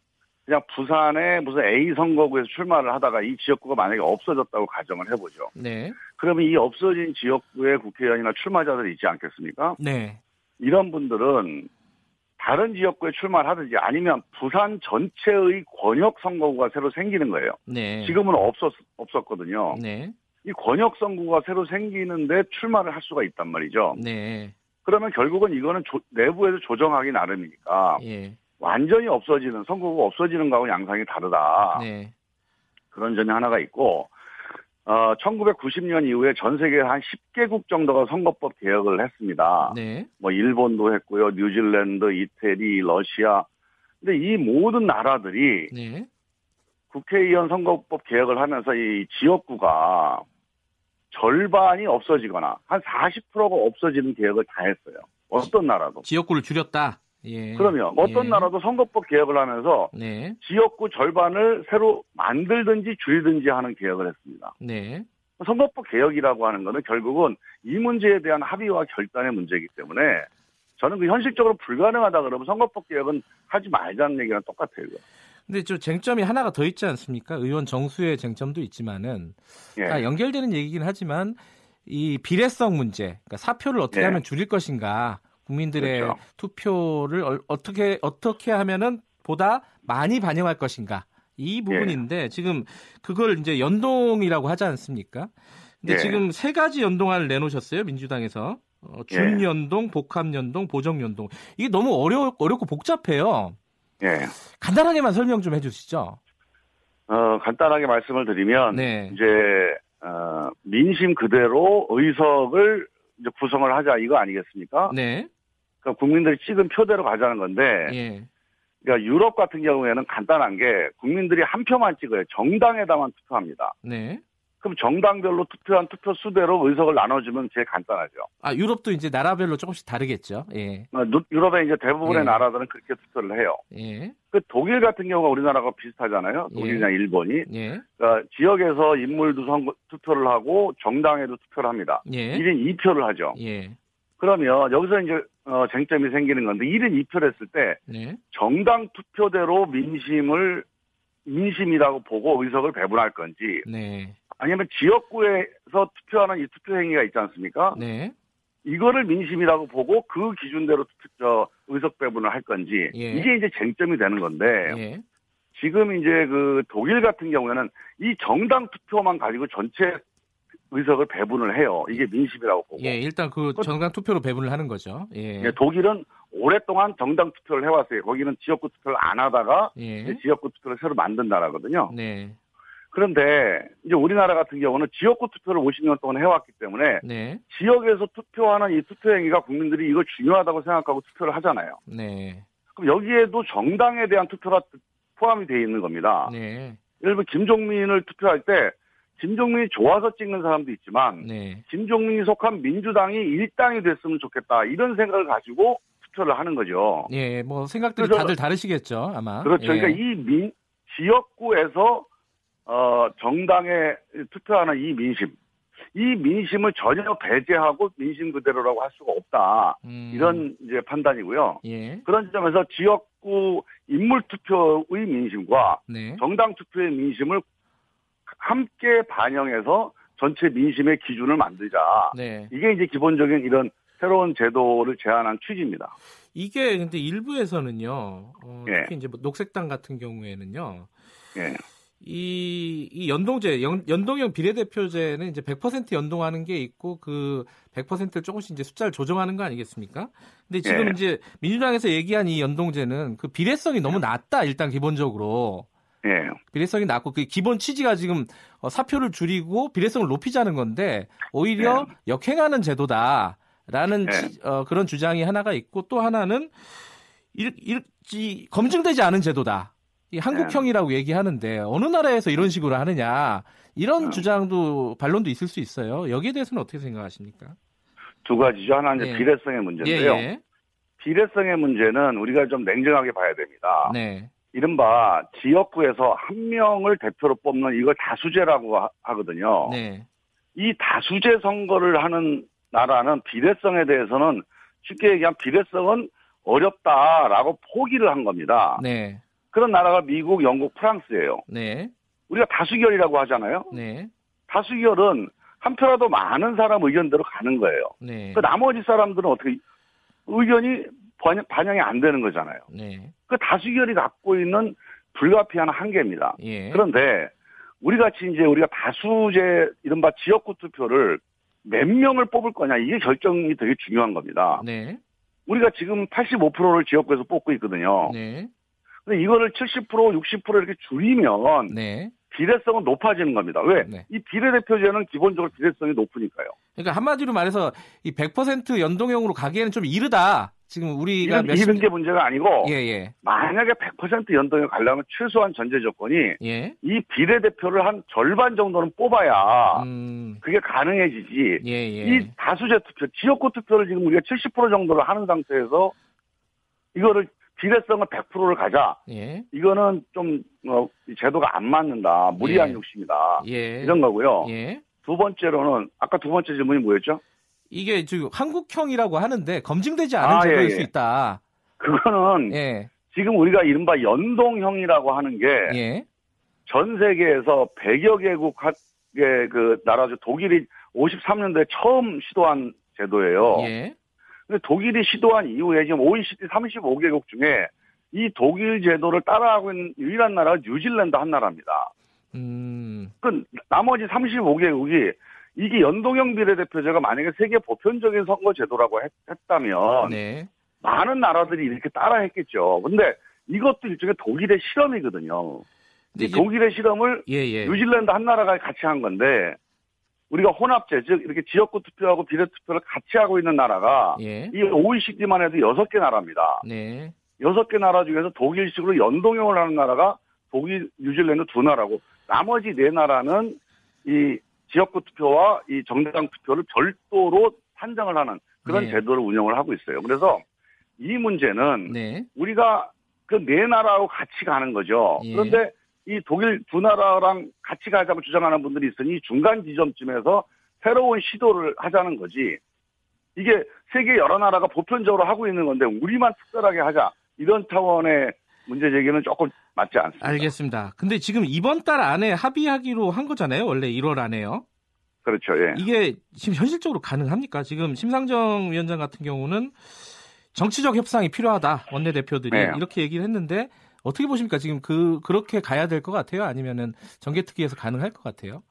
그냥 부산에 무슨 A 선거구에서 출마를 하다가 이 지역구가 만약에 없어졌다고 가정을 해보죠. 네. 그러면 이 없어진 지역구의 국회의원이나 출마자들이 있지 않겠습니까? 네. 이런 분들은 다른 지역구에 출마를 하든지 아니면 부산 전체의 권역 선거구가 새로 생기는 거예요. 네. 지금은 없었, 없었거든요. 네. 이 권역 선거구가 새로 생기는데 출마를 할 수가 있단 말이죠. 네. 그러면 결국은 이거는 조- 내부에서 조정하기 나름이니까 예. 완전히 없어지는 선거구가 없어지는 거하고 양상이 다르다. 네. 그런 점이 하나가 있고 어 1990년 이후에 전 세계 한 10개국 정도가 선거법 개혁을 했습니다. 네. 뭐 일본도 했고요, 뉴질랜드, 이태리, 러시아. 근데 이 모든 나라들이 네. 국회의원 선거법 개혁을 하면서 이 지역구가 절반이 없어지거나 한 40%가 없어지는 개혁을 다 했어요. 어떤 나라도. 지역구를 줄였다. 예. 그러면 어떤 예. 나라도 선거법 개혁을 하면서 네. 지역구 절반을 새로 만들든지 줄이든지 하는 개혁을 했습니다. 네. 선거법 개혁이라고 하는 것은 결국은 이 문제에 대한 합의와 결단의 문제이기 때문에 저는 그 현실적으로 불가능하다 그러면 선거법 개혁은 하지 말자는 얘기랑 똑같아요. 근데 저 쟁점이 하나가 더 있지 않습니까? 의원 정수의 쟁점도 있지만은 예. 다 연결되는 얘기긴 하지만 이 비례성 문제, 그러니까 사표를 어떻게 예. 하면 줄일 것인가, 국민들의 그렇죠. 투표를 얼- 어떻게 어떻게 하면은 보다 많이 반영할 것인가 이 부분인데 지금 그걸 이제 연동이라고 하지 않습니까? 근데 예. 지금 세 가지 연동안을 내놓으셨어요 민주당에서 어, 예. 준연동, 복합연동, 보정연동 이게 너무 어려 어렵고 복잡해요. 예. 간단하게만 설명 좀 해주시죠. 어, 간단하게 말씀을 드리면 네. 이제 어, 민심 그대로 의석을 이제 구성을 하자 이거 아니겠습니까? 네. 그러니까 국민들이 찍은 표대로 가자는 건데 예. 그러니까 유럽 같은 경우에는 간단한 게 국민들이 한 표만 찍어요. 정당에다만 투표합니다. 네. 그럼 정당별로 투표한 투표 수대로 의석을 나눠주면 제일 간단하죠. 아 유럽도 이제 나라별로 조금씩 다르겠죠. 예. 어, 누- 유럽의 이제 대부분의 예. 나라들은 그렇게 투표를 해요. 예. 그 독일 같은 경우가 우리나라가 비슷하잖아요. 예. 독일이나 일본이. 예. 그러니까 지역에서 인물도 선거, 투표를 하고 정당에도 투표를 합니다. 예. 1인 2표를 하죠. 예. 그러면 여기서 이제 어, 쟁점이 생기는 건데 1인 2표를 했을 때 네. 정당 투표대로 민심을 민심이라고 보고 의석을 배분할 건지 네. 아니면 지역구에서 투표하는 이 투표 행위가 있지 않습니까? 네. 이거를 민심이라고 보고 그 기준대로 투표, 저, 의석 배분을 할 건지 예. 이게 이제 쟁점이 되는 건데 예. 지금 이제 그 독일 같은 경우에는 이 정당 투표만 가지고 전체 의석을 배분을 해요. 이게 민심이라고 보고. 예. 일단 그 정당 투표로 배분을 하는 거죠. 예. 예, 독일은 오랫동안 정당 투표를 해왔어요. 거기는 지역구 투표를 안 하다가 예. 지역구 투표를 새로 만든 나라거든요. 네. 그런데 이제 우리나라 같은 경우는 지역구 투표를 50년 동안 해왔기 때문에 네. 지역에서 투표하는 이 투표 행위가 국민들이 이거 중요하다고 생각하고 투표를 하잖아요. 네. 그럼 여기에도 정당에 대한 투표가 포함이 되어 있는 겁니다. 네. 예를 들면 김종민을 투표할 때 김종민이 좋아서 찍는 사람도 있지만 네. 김종민이 속한 민주당이 일당이 됐으면 좋겠다 이런 생각을 가지고 투표를 하는 거죠. 예. 뭐 생각들이 다들 다르시겠죠, 아마. 그렇죠. 예. 그러니까 이 민, 지역구에서 어, 정당에 투표하는 이 민심, 이 민심을 전혀 배제하고 민심 그대로라고 할 수가 없다. 음. 이런 이제 판단이고요. 예. 그런 점에서 지역구 인물 투표의 민심과 네. 정당 투표의 민심을 함께 반영해서 전체 민심의 기준을 만들자. 네. 이게 이제 기본적인 이런 새로운 제도를 제안한 취지입니다. 이게 근데 일부에서는요. 어, 예. 특히 이제 뭐 녹색당 같은 경우에는요. 예. 이, 이 연동제, 연, 연동형 비례대표제는 이제 100% 연동하는 게 있고 그 100%를 조금씩 이제 숫자를 조정하는 거 아니겠습니까? 근데 지금 예. 이제 민주당에서 얘기한 이 연동제는 그 비례성이 너무 낮다, 일단 기본적으로. 예. 비례성이 낮고 그 기본 취지가 지금 어, 사표를 줄이고 비례성을 높이자는 건데 오히려 역행하는 제도다라는 네. 치- 어, 그런 주장이 하나가 있고 또 하나는 일, 일, 이, 검증되지 않은 제도다. 이 한국형이라고 얘기하는데 어느 나라에서 이런 식으로 하느냐 이런 네. 주장도 반론도 있을 수 있어요. 여기에 대해서는 어떻게 생각하십니까? 두 가지죠. 하나는 이제 예. 비례성의 예, 문제인데요. 예. 비례성의 문제는 우리가 좀 냉정하게 봐야 됩니다. 네. 이른바 지역구에서 한 명을 대표로 뽑는 이걸 다수제라고 하- 하거든요. 네. 이 다수제 선거를 하는 나라는 비례성에 대해서는 쉽게 얘기하면 비례성은 어렵다라고 포기를 한 겁니다. 네. 그런 나라가 미국, 영국, 프랑스예요. 네. 우리가 다수결이라고 하잖아요. 네. 다수결은 한 표라도 많은 사람 의견대로 가는 거예요. 네. 그 나머지 사람들은 어떻게 의견이 반영, 반영 이 안 되는 거잖아요. 네. 그 다수결이 갖고 있는 불가피한 한계입니다. 예. 그런데 우리 같이 이제 우리가 다수제 이른바 지역구 투표를 몇 명을 뽑을 거냐 이게 결정이 되게 중요한 겁니다. 네. 우리가 지금 85%를 지역구에서 뽑고 있거든요. 네. 근데 이거를 70% 60% 이렇게 줄이면 네. 비례성은 높아지는 겁니다. 왜? 네. 이 비례대표제는 기본적으로 비례성이 높으니까요. 그러니까 한마디로 말해서 이 100% 연동형으로 가기에는 좀 이르다. 지금 우리가 이런, 이런 게 문제가 아니고 예, 예. 만약에 100% 연동에 가려면 최소한 전제 조건이 예. 이 비례대표를 한 절반 정도는 뽑아야 음. 그게 가능해지지. 예, 예. 이 다수제 투표, 지역구 투표를 지금 우리가 70% 정도를 하는 상태에서 이거를 비례성을 100%를 가자. 예. 이거는 좀 어, 이 제도가 안 맞는다. 무리한 예. 욕심이다. 예. 이런 거고요. 예. 두 번째로는 아까 두 번째 질문이 뭐였죠? 이게 지금 한국형이라고 하는데 검증되지 않은 아, 제도일 예, 수 예. 있다. 그거는 예. 지금 우리가 이른바 연동형이라고 하는 게전 예. 세계에서 100여 개국의 그 나라 중 독일이 53년도에 처음 시도한 제도예요. 예. 근데 독일이 시도한 이후에 지금 OECD 35개국 중에 이 독일 제도를 따라하고 있는 유일한 나라가 뉴질랜드 한 나라입니다. 음. 그 나머지 35개국이 이게 연동형 비례대표제가 만약에 세계 보편적인 선거 제도라고 했, 다면 네. 많은 나라들이 이렇게 따라 했겠죠. 근데 이것도 일종의 독일의 실험이거든요. 이 독일의 실험을 예, 예. 뉴질랜드 한 나라가 같이 한 건데 우리가 혼합제 즉 이렇게 지역구 투표하고 비례 투표를 같이 하고 있는 나라가 예. 이 OECD만 해도 여섯 개 나라입니다. 네. 여섯 개 나라 중에서 독일식으로 연동형을 하는 나라가 독일, 뉴질랜드 두 나라고 나머지 네 나라는 이 지역구 투표와 이 정당 투표를 별도로 산정을 하는 그런 네. 제도를 운영을 하고 있어요. 그래서 이 문제는 네. 우리가 그 네 나라하고 같이 가는 거죠. 예. 그런데 이 독일 두 나라랑 같이 가자고 주장하는 분들이 있으니 중간 지점쯤에서 새로운 시도를 하자는 거지. 이게 세계 여러 나라가 보편적으로 하고 있는 건데 우리만 특별하게 하자. 이런 차원의 문제 제기는 조금 맞지 않습니다. 알겠습니다. 근데 지금 이번 달 안에 합의하기로 한 거잖아요. 원래 1월 안에요. 그렇죠. 예. 이게 지금 현실적으로 가능합니까? 지금 심상정 위원장 같은 경우는 정치적 협상이 필요하다. 원내대표들이 네. 이렇게 얘기를 했는데 어떻게 보십니까? 지금 그 그렇게 가야 될 것 같아요? 아니면은 정개특위에서 가능할 것 같아요?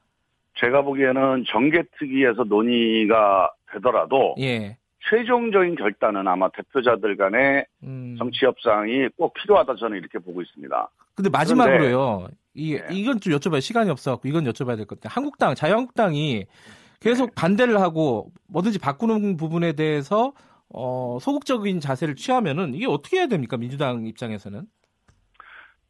제가 보기에는 정개특위에서 논의가 되더라도 예. 최종적인 결단은 아마 대표자들 간의 음. 정치 협상이 꼭 필요하다 저는 이렇게 보고 있습니다. 근데 마지막으로요. 이 네. 이건 좀 여쭤봐요. 시간이 없어갖고 이건 여쭤봐야 될 것 같아요. 한국당, 자유한국당이 계속 반대를 하고 뭐든지 바꾸는 부분에 대해서 어, 소극적인 자세를 취하면은 이게 어떻게 해야 됩니까? 민주당 입장에서는.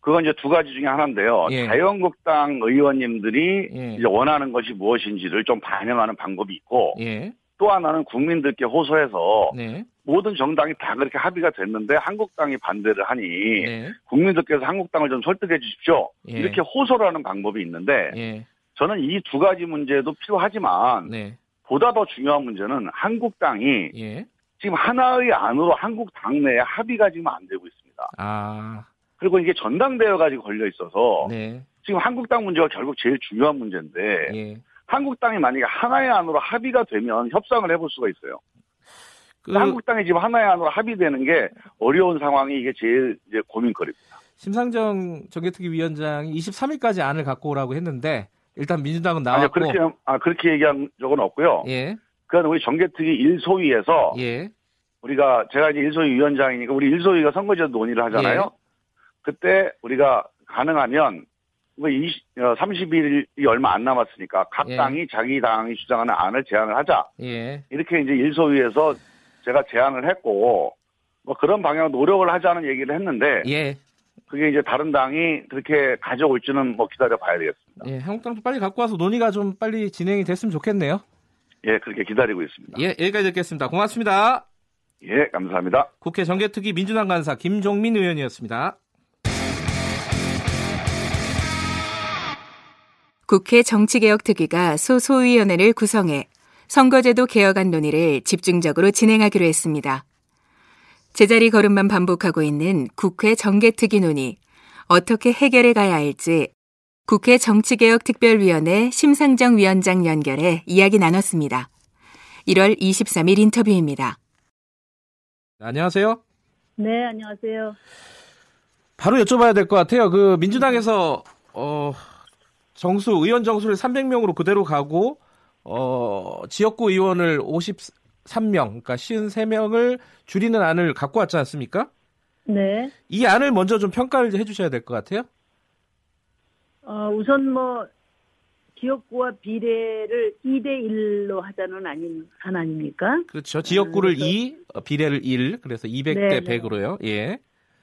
그건 이제 두 가지 중에 하나인데요. 예. 자유한국당 의원님들이 예. 이제 원하는 것이 무엇인지를 좀 반영하는 방법이 있고 예. 또 하나는 국민들께 호소해서 네. 모든 정당이 다 그렇게 합의가 됐는데 한국당이 반대를 하니 네. 국민들께서 한국당을 좀 설득해 주십시오. 예. 이렇게 호소를 하는 방법이 있는데 예. 저는 이 두 가지 문제도 필요하지만 네. 보다 더 중요한 문제는 한국당이 예. 지금 하나의 안으로 한국 당내에 합의가 지금 안 되고 있습니다. 아. 그리고 이게 전당대회 가 지금 걸려 있어서 네. 지금 한국당 문제가 결국 제일 중요한 문제인데 예. 한국당이 만약에 하나의 안으로 합의가 되면 협상을 해볼 수가 있어요. 그 한국당이 지금 하나의 안으로 합의되는 게 어려운 상황이 이게 제일 이제 고민거리입니다. 심상정 정개특위 위원장이 23일까지 안을 갖고 오라고 했는데 일단 민주당은 아니요 나왔고 그렇게 아 그렇게 얘기한 적은 없고요. 예. 그건 우리 정개특위 일소위에서 예. 우리가 제가 이제 일소위 위원장이니까 우리 일소위가 선거제도 논의를 하잖아요. 예. 그때 우리가 가능하면 뭐 20, 어, 30일이 얼마 안 남았으니까 각 예. 당이 자기 당이 주장하는 안을 제안을 하자. 예. 이렇게 이제 일소위에서 제가 제안을 했고 뭐 그런 방향 노력을 하자는 얘기를 했는데 예. 그게 이제 다른 당이 그렇게 가져올지는 뭐 기다려 봐야 되겠습니다. 예. 한국당도 빨리 갖고 와서 논의가 좀 빨리 진행이 됐으면 좋겠네요. 예, 그렇게 기다리고 있습니다. 예, 여기까지 듣겠습니다. 고맙습니다. 예, 감사합니다. 국회 정개특위 민주당 간사 김종민 의원이었습니다. 국회 정치개혁 특위가 소소위원회를 구성해 선거제도 개혁안 논의를 집중적으로 진행하기로 했습니다. 제자리 걸음만 반복하고 있는 국회 정개특위 논의 어떻게 해결해 가야 할지 국회 정치개혁특별위원회 심상정 위원장 연결해 이야기 나눴습니다. 1월 23일 인터뷰입니다. 안녕하세요. 네, 안녕하세요. 바로 여쭤봐야 될 것 같아요. 그 민주당에서 어 정수 의원 정수를 300명으로 그대로 가고 어 지역구 의원을 50 53명, 그러니까 53명을 줄이는 안을 갖고 왔지 않습니까? 네. 이 안을 먼저 좀 평가를 해주셔야 될 것 같아요. 어, 우선 뭐 지역구와 비례를 2대 1로 하자는 아닌 안 아닙니까? 그렇죠. 지역구를 그래서- 2, 어, 비례를 1, 그래서 200대 네, 네. 100으로요. 예.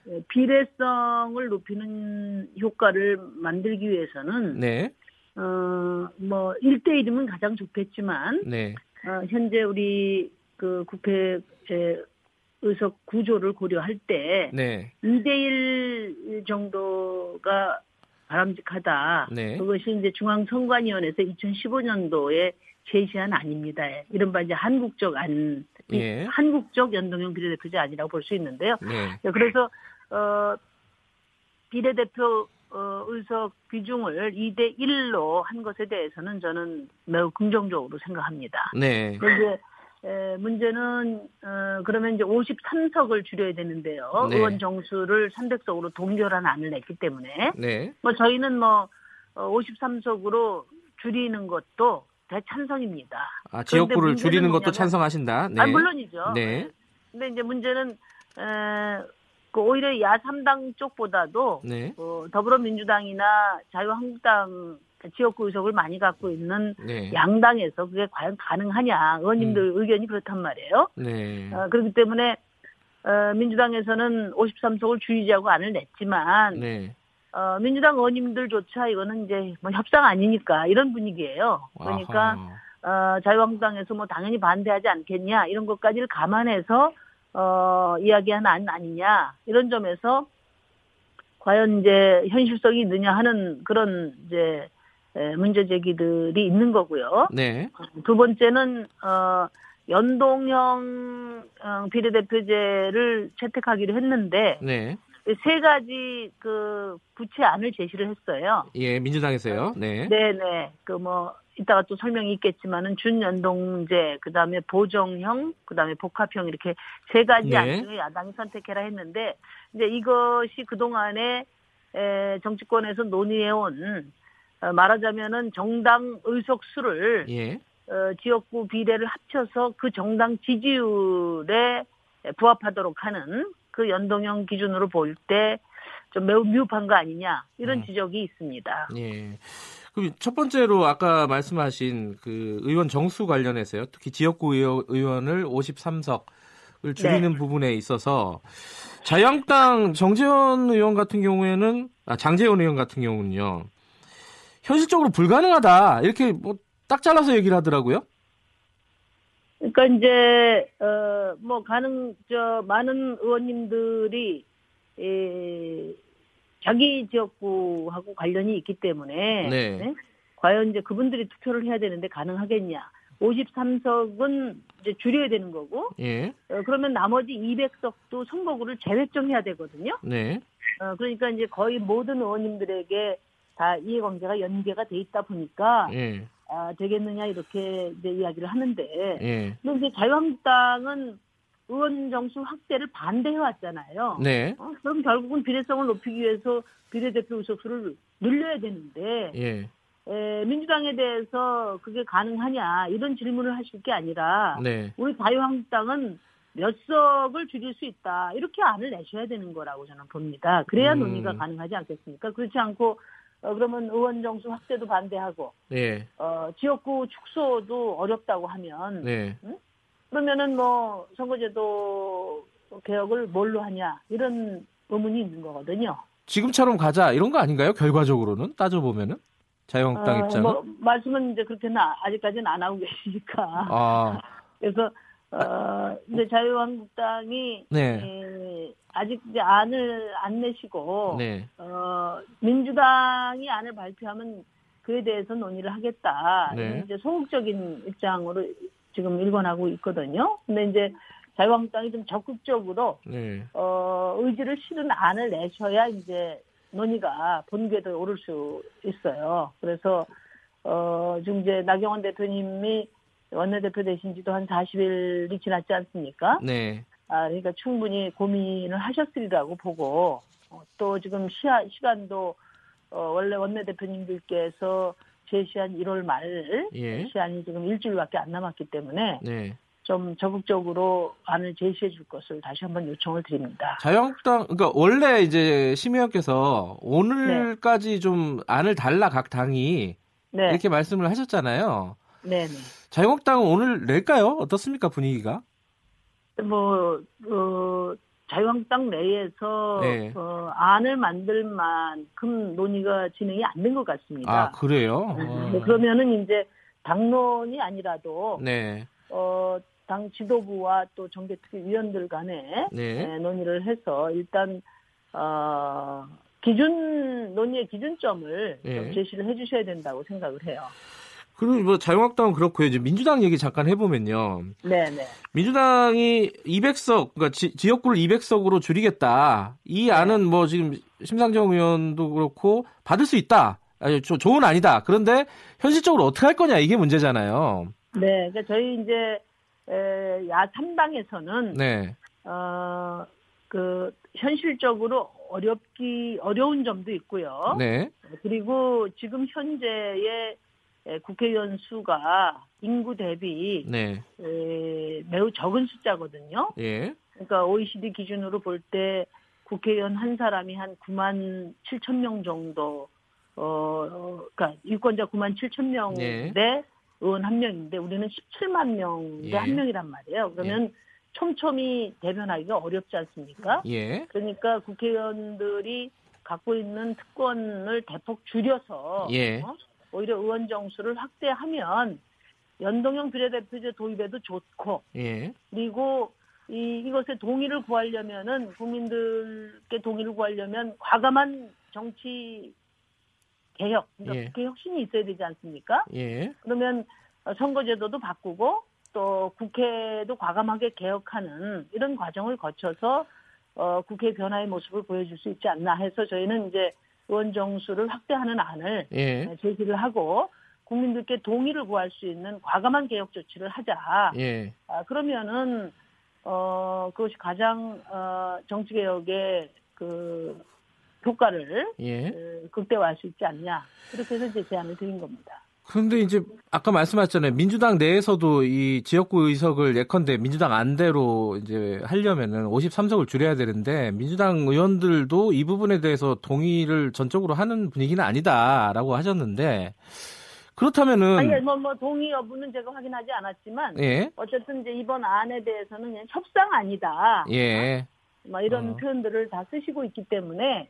예, 비례성을 높이는 효과를 만들기 위해서는 네, 어, 뭐 1대 1이면 가장 좋겠지만 네, 어, 현재 우리 그 국회 의석 구조를 고려할 때 네, 2대1 정도가 바람직하다. 네. 그것이 이제 중앙선관위원회에서 2015년도에 제시한 안입니다. 이른바 이제 한국적 안, 예. 한국적 연동형 비례대표제 아니라고 볼 수 있는데요. 네, 그래서 어, 비례대표 어, 의석 비중을 2대 1로 한 것에 대해서는 저는 매우 긍정적으로 생각합니다. 네, 그런데 에, 문제는 어, 그러면 이제 53석을 줄여야 되는데요. 네. 의원 정수를 300석으로 동결한 안을 냈기 때문에 네, 뭐 저희는 뭐 53석으로 줄이는 것도 대찬성입니다. 아, 지역구를 줄이는 것도 찬성하신다. 네. 아 물론이죠. 네. 근데 이제 문제는 에, 그 오히려 야삼당 쪽보다도 네, 어, 더불어민주당이나 자유한국당 지역구 의석을 많이 갖고 있는 네, 양당에서 그게 과연 가능하냐 의원님들 의견이 그렇단 말이에요. 네, 어, 그렇기 때문에 어, 민주당에서는 53석을 줄이자고 안을 냈지만 네. 어, 민주당 의원님들조차 이거는 이제 뭐 협상 아니니까 이런 분위기예요. 그러니까 아하. 어, 자유한국당에서 뭐 당연히 반대하지 않겠냐 이런 것까지를 감안해서 어, 이야기한 안 아니냐 이런 점에서 과연 이제 현실성이 있느냐 하는 그런 이제 에, 문제 제기들이 있는 거고요. 네, 두 번째는 어, 연동형 어, 비례대표제를 채택하기로 했는데 네. 세 가지 그 구체안을 제시를 했어요. 예, 민주당에서요. 네. 네 네. 그 뭐 이따가 또 설명이 있겠지만은 준연동제, 그 다음에 보정형, 그 다음에 복합형 이렇게 세 가지 네. 안 중에 야당이 선택해라 했는데 이제 이것이 그 동안에 정치권에서 논의해온 어, 말하자면은 정당 의석 수를 예. 어, 지역구 비례를 합쳐서 그 정당 지지율에 부합하도록 하는 그 연동형 기준으로 볼 때 좀 매우 미흡한 거 아니냐 이런 음. 지적이 있습니다. 예. 그럼 첫 번째로 아까 말씀하신 그 의원 정수 관련해서요. 특히 지역구 의원- 의원을 53석을 줄이는 네. 부분에 있어서 자유한국당 정재원 의원 같은 경우에는 아 장재원 의원 같은 경우는요. 현실적으로 불가능하다. 이렇게 뭐 딱 잘라서 얘기를 하더라고요. 그러니까 이제 어 뭐 가능 저 많은 의원님들이 에, 자기 지역구하고 관련이 있기 때문에 네. 네? 과연 이제 그분들이 투표를 해야 되는데 가능하겠냐? 53석은 이제 줄여야 되는 거고 예. 어, 그러면 나머지 200석도 선거구를 재획정해야 되거든요. 네. 어, 그러니까 이제 거의 모든 의원님들에게 다 이해관계가 연계가 돼 있다 보니까 예. 아, 되겠느냐 이렇게 이제 이야기를 하는데 예. 근데 이제 자유한국당은 의원 정수 확대를 반대해 왔잖아요. 네. 어, 그럼 결국은 비례성을 높이기 위해서 비례대표 의석수를 늘려야 되는데 예. 에, 민주당에 대해서 그게 가능하냐 이런 질문을 하실 게 아니라 네. 우리 자유한국당은 몇 석을 줄일 수 있다 이렇게 안을 내셔야 되는 거라고 저는 봅니다. 그래야 음. 논의가 가능하지 않겠습니까? 그렇지 않고 어, 그러면 의원 정수 확대도 반대하고 예. 어, 지역구 축소도 어렵다고 하면 네. 그러면은 뭐 선거제도 개혁을 뭘로 하냐 이런 의문이 있는 거거든요. 지금처럼 가자 이런 거 아닌가요? 결과적으로는 따져 보면은 자유한국당 어, 입장은 뭐 말씀은 이제 그렇게는 아- 아직까지는 안 하고 계시니까. 아, 그래서 어 이제 자유한국당이 네. 에, 아직 이제 안을 안 내시고 네. 어 민주당이 안을 발표하면 그에 대해서 논의를 하겠다. 네. 이제 소극적인 입장으로 지금 일관하고 있거든요. 근데 이제 자유한국당이 좀 적극적으로 네. 어, 의지를 실은 안을 내셔야 이제 논의가 본궤도에 오를 수 있어요. 그래서 어, 지금 이제 나경원 대표님이 원내대표 되신 지도 한 40일이 지났지 않습니까? 네. 아, 그러니까 충분히 고민을 하셨으리라고 보고 어, 또 지금 시하, 시간도 어, 원래 원내대표님들께서 제시한 1월 말 예. 시한이 지금 일주일밖에 안 남았기 때문에 네. 좀 적극적으로 안을 제시해 줄 것을 다시 한번 요청을 드립니다. 자유한국당 그러니까 원래 이제 심의원께서 오늘까지 좀 안을 달라 각 당이 네, 이렇게 말씀을 하셨잖아요. 네, 네. 자유한국당은 오늘 낼까요? 어떻습니까 분위기가? 뭐, 어, 자유한국당 내에서 네. 어, 안을 만들 만큼 논의가 진행이 안 된 것 같습니다. 아 그래요? 네, 그러면은 이제 당론이 아니라도 네, 어, 당 지도부와 또 정개특위 위원들 간에 네, 네, 논의를 해서 일단 어, 기준 논의의 기준점을 예. 좀 제시를 해주셔야 된다고 생각을 해요. 그리고 뭐 자유한국당은 그렇고요. 이제 민주당 얘기 잠깐 해보면요. 네, 네. 민주당이 200석, 그러니까 지, 지역구를 200석으로 줄이겠다. 이 네. 안은 뭐 지금 심상정 의원도 그렇고 받을 수 있다. 아니, 조, 좋은 아니다. 그런데 현실적으로 어떻게 할 거냐 이게 문제잖아요. 네, 그러니까 저희 이제 에, 야 3당에서는 네, 어, 그 현실적으로 어렵기 어려운 점도 있고요. 네, 그리고 지금 현재의 에, 국회의원 수가 인구 대비 네, 에, 매우 적은 숫자거든요. 예, 그러니까 OECD 기준으로 볼 때 국회의원 한 사람이 한 9만 7천 명 정도, 어, 어, 그러니까 유권자 9만 7천 명대 네. 의원 한 명인데 우리는 17만 명대 예. 한 명이란 말이에요. 그러면 촘촘히 대변하기가 어렵지 않습니까? 예, 그러니까 국회의원들이 갖고 있는 특권을 대폭 줄여서 예. 어? 오히려 의원 정수를 확대하면 연동형 비례대표제 도입에도 좋고 예, 그리고 이, 이것에 동의를 구하려면은 국민들께 동의를 구하려면 과감한 정치 개혁, 그러니까 예. 혁신이 있어야 되지 않습니까? 예, 그러면 어, 선거제도도 바꾸고 또 국회도 과감하게 개혁하는 이런 과정을 거쳐서 어, 국회 변화의 모습을 보여줄 수 있지 않나 해서 저희는 이제 의원 정수를 확대하는 안을 예, 제시를 하고 국민들께 동의를 구할 수 있는 과감한 개혁 조치를 하자. 예. 아, 그러면은 어 그것이 가장 어 정치 개혁의 그 효과를 예. 어, 극대화할 수 있지 않냐 이렇게 해서 이제 제안을 드린 겁니다. 그런데 이제 아까 말씀하셨잖아요. 민주당 내에서도 이 지역구 의석을 예컨대 민주당 안대로 이제 하려면은 53석을 줄여야 되는데 민주당 의원들도 이 부분에 대해서 동의를 전적으로 하는 분위기는 아니다라고 하셨는데 그렇다면은 아니 뭐, 뭐 동의 여부는 제가 확인하지 않았지만 예. 어쨌든 이제 이번 안에 대해서는 그냥 협상 아니다. 예. 뭐 이런 어. 표현들을 다 쓰시고 있기 때문에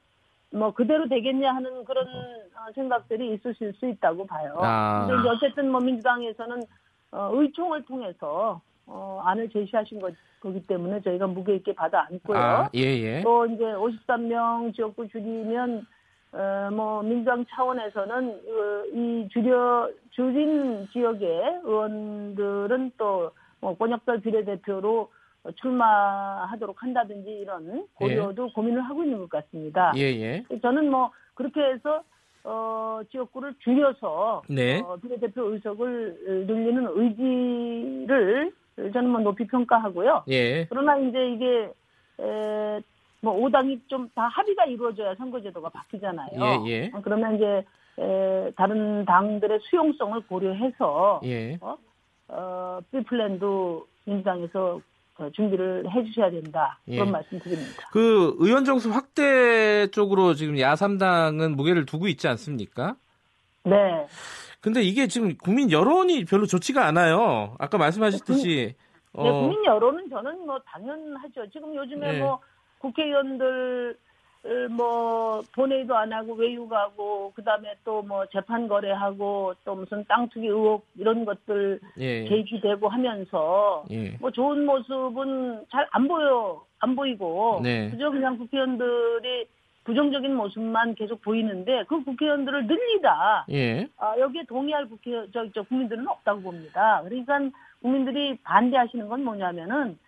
뭐 그대로 되겠냐 하는 그런 어, 생각들이 있으실 수 있다고 봐요. 아. 근데 어쨌든 뭐 민주당에서는 어, 의총을 통해서 어, 안을 제시하신 거, 거기 때문에 저희가 무게 있게 받아 안고요. 아, 예, 예. 또 이제 53명 지역구 줄이면 어, 뭐 민주당 차원에서는 어, 이 줄여 줄인 지역의 의원들은 또뭐 권역별 비례대표로 출마하도록 한다든지 이런 고려도 고민을 하고 있는 것 같습니다. 예, 예. 저는 뭐 그렇게 해서 어, 지역구를 줄여서 네. 어, 비례대표 의석을 늘리는 의지를 저는 뭐 높이 평가하고요. 예. 그러나 이제 이게 에, 뭐 5당이 좀 다 합의가 이루어져야 선거제도가 바뀌잖아요. 예, 예. 어, 그러면 이제 에, 다른 당들의 수용성을 고려해서 예. 어, B플랜도 민주당에서 어, 준비를 해주셔야 된다. 그런 예. 말씀 드립니다. 그 의원 정수 확대 쪽으로 지금 야3당은 무게를 두고 있지 않습니까? 네. 근데 이게 지금 국민 여론이 별로 좋지가 않아요. 아까 말씀하셨듯이 어, 네, 국민 여론은 저는 뭐 당연하죠. 지금 요즘에 네. 뭐 국회의원들 뭐 본회의도 안 하고 외유가고 그다음에 또 뭐 재판 거래하고 또 무슨 땅 투기 의혹 이런 것들 예. 제기되고 하면서 예. 뭐 좋은 모습은 잘 안 보여 안 보이고 네. 그저 그냥 국회의원들이 부정적인 모습만 계속 보이는데 그 국회의원들을 늘리다 예. 아, 여기에 동의할 국회 저, 저 국민들은 없다고 봅니다. 그러니까 국민들이 반대하시는 건 뭐냐면은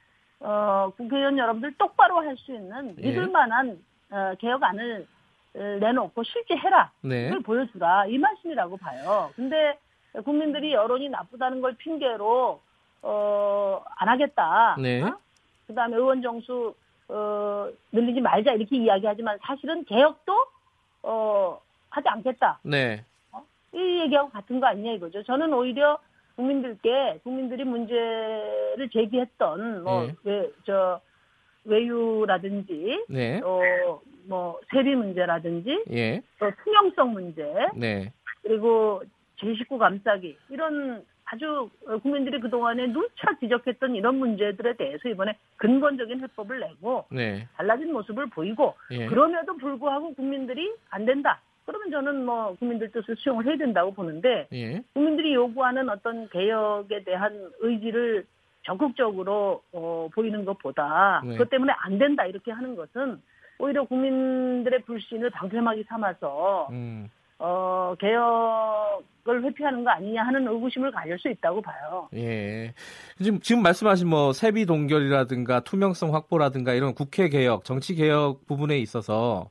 어, 국회의원 여러분들 똑바로 할 수 있는 예. 믿을 만한 어, 개혁안을 어, 내놓고 실제 해라. 네. 그걸 보여주라. 이 말씀이라고 봐요. 근데 국민들이 여론이 나쁘다는 걸 핑계로 어, 안 하겠다. 네. 어? 그다음에 의원 정수 어, 늘리지 말자 이렇게 이야기하지만 사실은 개혁도 어, 하지 않겠다. 네. 이 얘기하고 같은 거 아니냐 이거죠. 저는 오히려 국민들께 국민들이 문제를 제기했던 뭐 네. 왜저 외유라든지 네. 또뭐 세비 문제라든지 예. 또 투명성 문제 네. 그리고 제19 감싸기 이런 아주 어, 국민들이 그동안에 누차 지적했던 이런 문제들에 대해서 이번에 근본적인 해법을 내고 네. 달라진 모습을 보이고 예. 그럼에도 불구하고 국민들이 안 된다. 그러면 저는 뭐 국민들 뜻을 수용을 해야 된다고 보는데 예. 국민들이 요구하는 어떤 개혁에 대한 의지를 적극적으로 어, 보이는 것보다 네. 그것 때문에 안 된다 이렇게 하는 것은 오히려 국민들의 불신을 방패막이 삼아서 음. 어, 개혁을 회피하는 거 아니냐 하는 의구심을 가질 수 있다고 봐요. 예. 지금, 지금 말씀하신 뭐 세비 동결이라든가 투명성 확보라든가 이런 국회 개혁, 정치 개혁 부분에 있어서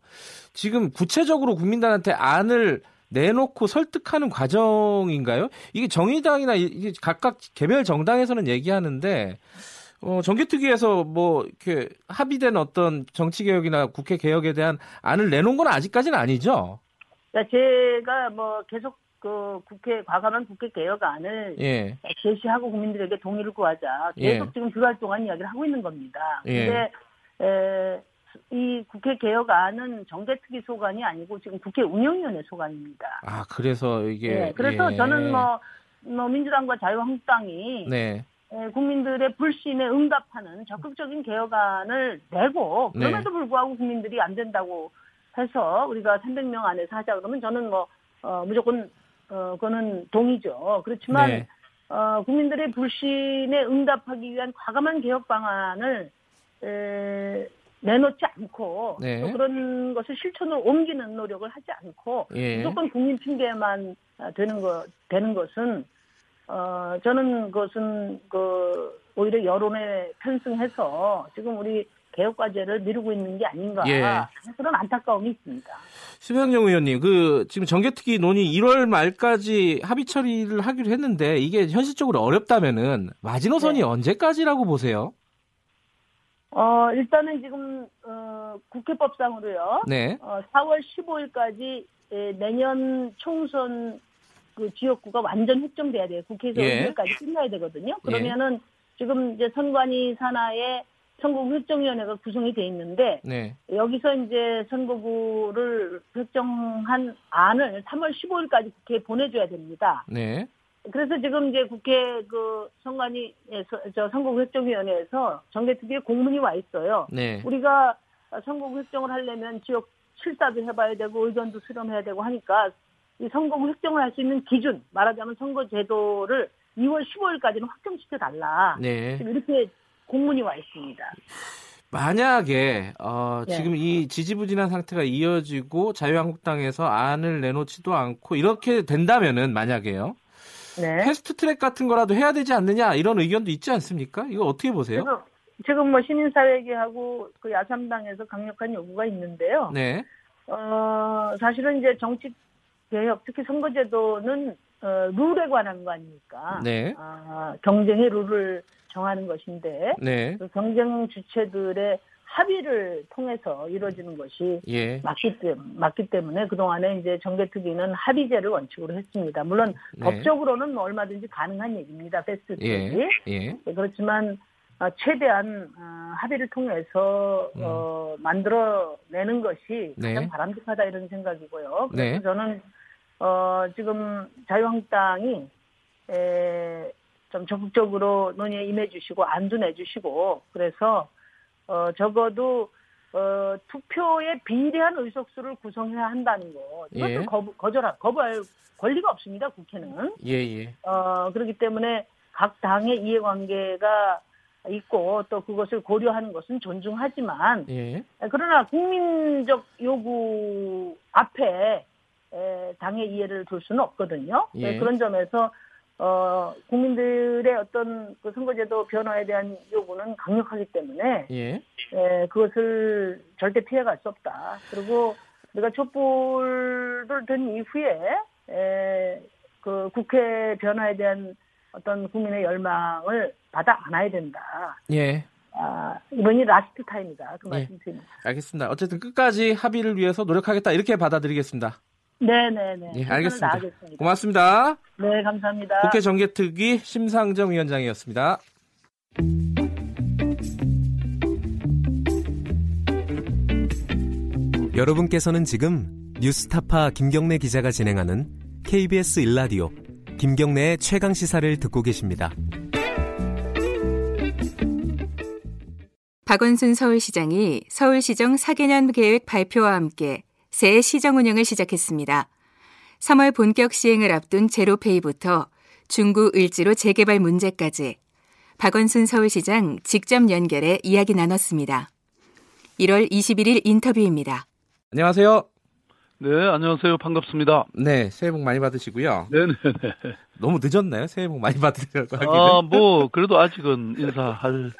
지금 구체적으로 국민들한테 안을 내놓고 설득하는 과정인가요? 이게 정의당이나 이- 이게 각각 개별 정당에서는 얘기하는데 어, 정기특위에서 뭐 이렇게 합의된 어떤 정치 개혁이나 국회 개혁에 대한 안을 내놓은 건 아직까지는 아니죠. 그러니까 제가 뭐 계속 그 국회 과감한 국회 개혁안을 예. 제시하고 국민들에게 동의를 구하자 계속 지금 두 달 동안 이야기를 하고 있는 겁니다. 예. 근데 에, 이 국회 개혁안은 정개특위 소관이 아니고 지금 국회 운영위원회 소관입니다. 아, 그래서 이게 예, 그래서 예. 저는 뭐, 뭐 민주당과 자유한국당이 네. 에, 국민들의 불신에 응답하는 적극적인 개혁안을 내고 네. 그럼에도 불구하고 국민들이 안 된다고 해서 우리가 300명 안에서 하자 그러면 저는 뭐 어, 무조건 어, 그거는 동의죠. 그렇지만 네. 어, 국민들의 불신에 응답하기 위한 과감한 개혁 방안을 에, 내놓지 않고 네. 또 그런 것을 실천으로 옮기는 노력을 하지 않고 예. 무조건 국민 핑계만 아, 되는 거 되는 것은 어 저는 그것은 그 오히려 여론에 편승해서 지금 우리 개혁 과제를 미루고 있는 게 아닌가 예. 그런 안타까움이 있습니다. 심영정 의원님, 그 지금 정개특위 논의 1월 말까지 합의 처리를 하기로 했는데 이게 현실적으로 어렵다면은 마지노선이 네. 언제까지라고 보세요? 어 일단은 지금 어 국회법상으로요. 네, 어 4월 15일까지 내년 총선 그 지역구가 완전 획정돼야 돼요. 국회에서 예. 의결까지 끝나야 되거든요. 그러면은 지금 이제 선관위 산하에 선거구 획정위원회가 구성이 돼 있는데 네, 여기서 이제 선거구를 획정한 안을 3월 15일까지 국회에 보내줘야 됩니다. 네, 그래서 지금 이제 국회 그 선관위에서 저 선거구 획정위원회에서 정개특위에 공문이 와 있어요. 네, 우리가 선거구 획정을 하려면 지역 실사도 해봐야 되고 의견도 수렴해야 되고 하니까 이 선거구 획정을 할 수 있는 기준 말하자면 선거 제도를 2월 15일까지는 확정시켜 달라. 네. 이렇게 공문이 와 있습니다. 만약에 어, 네. 지금 이 지지부진한 상태가 이어지고 자유한국당에서 안을 내놓지도 않고 이렇게 된다면은 만약에요 네. 패스트트랙 같은 거라도 해야 되지 않느냐 이런 의견도 있지 않습니까? 이거 어떻게 보세요? 지금, 지금 뭐 시민사회계하고 그 야삼당에서 강력한 요구가 있는데요. 네, 어, 사실은 이제 정치 개혁, 특히 선거제도는 어, 룰에 관한 거 아닙니까? 네, 아, 경쟁의 룰을 정하는 것인데 네, 그 경쟁 주체들의 합의를 통해서 이루어지는 것이 예, 맞기, 때, 맞기 때문에 그동안에 이제 정개특위는 합의제를 원칙으로 했습니다. 물론 네. 법적으로는 뭐 얼마든지 가능한 얘기입니다. 베스트 트랙이. 예, 예, 네, 그렇지만 어, 최대한 어, 합의를 통해서 어, 만들어내는 것이 네. 가장 바람직하다 이런 생각이고요. 그래서 네. 저는 어, 지금 자유한국당이 에, 좀 적극적으로 논의에 임해주시고 안도 내주시고 그래서 어, 적어도 어, 투표에 비례한 의석수를 구성해야 한다는 것 이것도 예. 거부, 거절할 거부할 권리가 없습니다 국회는. 예, 예, 어, 그렇기 때문에 각 당의 이해관계가 있고 또 그것을 고려하는 것은 존중하지만 예, 그러나 국민적 요구 앞에 에, 당의 이해를 둘 수는 없거든요. 예. 네, 그런 점에서 어, 국민들의 어떤 그 선거제도 변화에 대한 요구는 강력하기 때문에 예, 에, 그것을 절대 피해갈 수 없다. 그리고 우리가 촛불을 든 이후에 에, 그 국회 변화에 대한 어떤 국민의 열망을 받아 안아야 된다. 예. 아, 이번이 last time이다. 그 예. 말씀 드립니다. 알겠습니다. 어쨌든 끝까지 합의를 위해서 노력하겠다 이렇게 받아들이겠습니다. 네네네. 예, 알겠습니다. 고맙습니다. 네, 감사합니다. 국회 정개특위 심상정 위원장이었습니다. 여러분께서는 지금 뉴스타파 김경래 기자가 진행하는 KBS 일라디오 김경래의 최강 시사를 듣고 계십니다. 박원순 서울시장이 서울시정 4개년 계획 발표와 함께 새 시정 운영을 시작했습니다. 3월 본격 시행을 앞둔 제로페이부터 중구 을지로 재개발 문제까지 박원순 서울시장 직접 연결해 이야기 나눴습니다. 1월 21일 인터뷰입니다. 안녕하세요. 네, 안녕하세요. 반갑습니다. 네, 새해 복 많이 받으시고요. 네 네 네. 너무 늦었나요? 새해 복 많이 받으려고 하기는. 아, 뭐, 그래도 아직은 인사할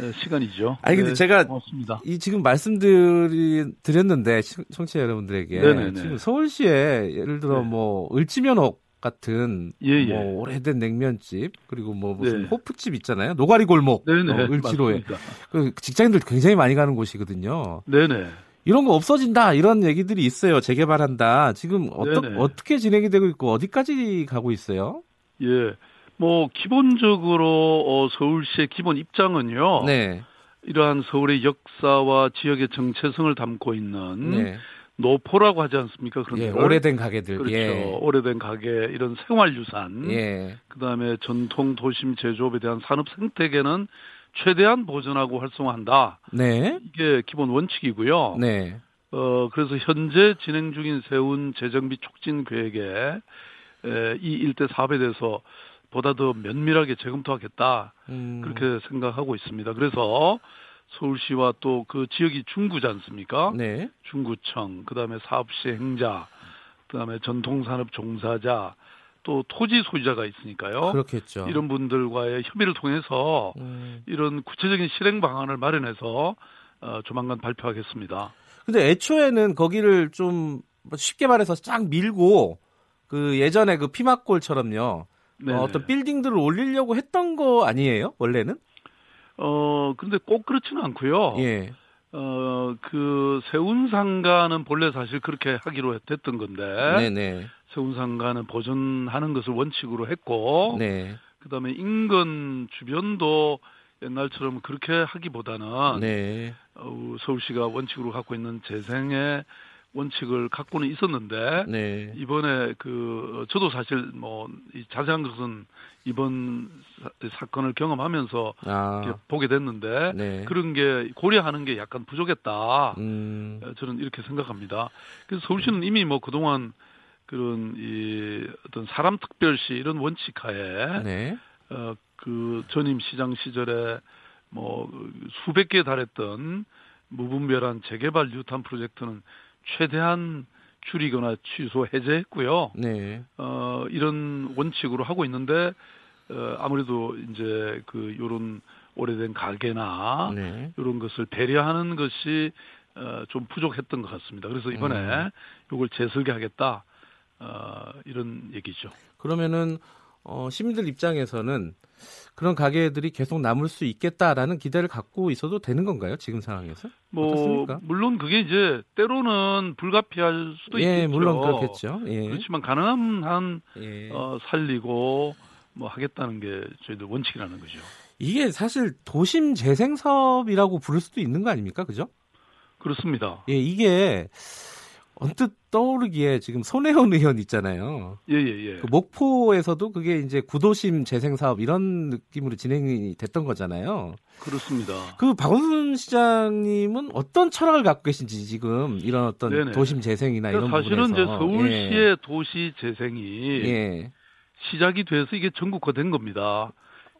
네, 시간이죠. 아니, 근데 네, 제가 고맙습니다. 이 지금 말씀드리 드렸는데 시- 청취자 여러분들에게 네네네. 지금 서울시에 예를 들어 네. 뭐 을지면옥 같은 예, 예. 뭐 오래된 냉면집 그리고 뭐 무슨 네. 호프집 있잖아요. 노가리 골목 네네. 어, 을지로에. 그 직장인들 굉장히 많이 가는 곳이거든요. 네네. 이런 거 없어진다 이런 얘기들이 있어요. 재개발한다. 지금 어떠. 어떻게 진행이 되고 있고 어디까지 가고 있어요? 예. 뭐, 기본적으로, 어, 서울시의 기본 입장은요. 네. 이러한 서울의 역사와 지역의 정체성을 담고 있는 네. 노포라고 하지 않습니까? 그런 예. 오래된 가게들. 그렇죠. 예. 오래된 가게, 이런 생활 유산. 예. 그다음에 전통 도심 제조업에 대한 산업 생태계는 최대한 보존하고 활성화한다. 네. 이게 기본 원칙이고요. 네. 어 그래서 현재 진행 중인 세운 재정비 촉진 계획에 에, 이 일대 사업에 대해서 보다 더 면밀하게 재검토하겠다 음. 그렇게 생각하고 있습니다. 그래서 서울시와 또 그 지역이 중구지 않습니까? 네. 중구청, 그 다음에 사업시 행자, 그 다음에 전통산업 종사자, 또 토지 소유자가 있으니까요. 그렇겠죠. 이런 분들과의 협의를 통해서 음. 이런 구체적인 실행 방안을 마련해서 어, 조만간 발표하겠습니다. 근데 애초에는 거기를 좀 쉽게 말해서 쫙 밀고 그 예전에 그 피막골처럼요. 네. 어, 어떤 빌딩들을 올리려고 했던 거 아니에요? 원래는? 어 근데 꼭 그렇지는 않고요. 예. 어 그 세운 상가는 본래 사실 그렇게 하기로 됐던 건데 네, 네. 세운상가는 보존하는 것을 원칙으로 했고 네. 그다음에 인근 주변도 옛날처럼 그렇게 하기보다는 네. 어, 서울시가 원칙으로 갖고 있는 재생의 원칙을 갖고는 있었는데 네. 이번에 그 저도 사실 뭐이 자세한 것은 이번 사, 건을 경험하면서 아. 보게 됐는데 네. 그런 게 고려하는 게 약간 부족했다. 음. 어, 저는 이렇게 생각합니다. 그래서 서울시는 이미 뭐 그동안 그런 이 어떤 사람 특별시 이런 원칙하에 네. 어, 그 전임 시장 시절에 뭐 수백 개에 달했던 무분별한 재개발 뉴탄 프로젝트는 최대한 줄이거나 취소 해제했고요. 네. 어, 이런 원칙으로 하고 있는데 어, 아무래도 이제 그 요런 오래된 가게나 네. 이런 것을 배려하는 것이 어, 좀 부족했던 것 같습니다. 그래서 이번에 음. 이걸 재설계하겠다 어, 이런 얘기죠. 그러면은 어, 시민들 입장에서는 그런 가게들이 계속 남을 수 있겠다라는 기대를 갖고 있어도 되는 건가요? 지금 상황에서? 뭐 어떻습니까? 물론 그게 이제 때로는 불가피할 수도 예, 있겠죠. 물론 그렇겠죠. 예. 그렇지만 가능한 한 예. 어, 살리고 뭐 하겠다는 게 저희들 원칙이라는 거죠. 이게 사실 도심 재생 사업이라고 부를 수도 있는 거 아닙니까? 그죠? 그렇습니다. 예, 이게 언뜻 떠오르기에 지금 손혜원 의원 있잖아요. 예 예 예. 그 목포에서도 그게 이제 구도심 재생 사업 이런 느낌으로 진행이 됐던 거잖아요. 그렇습니다. 그 박원순 시장님은 어떤 철학을 갖고 계신지 지금 이런 어떤 네네. 도심 재생이나 이런 그러니까 사실은 이제 부분에서 서울시의 도시 재생이 예. 예. 시작이 돼서 이게 전국화된 겁니다.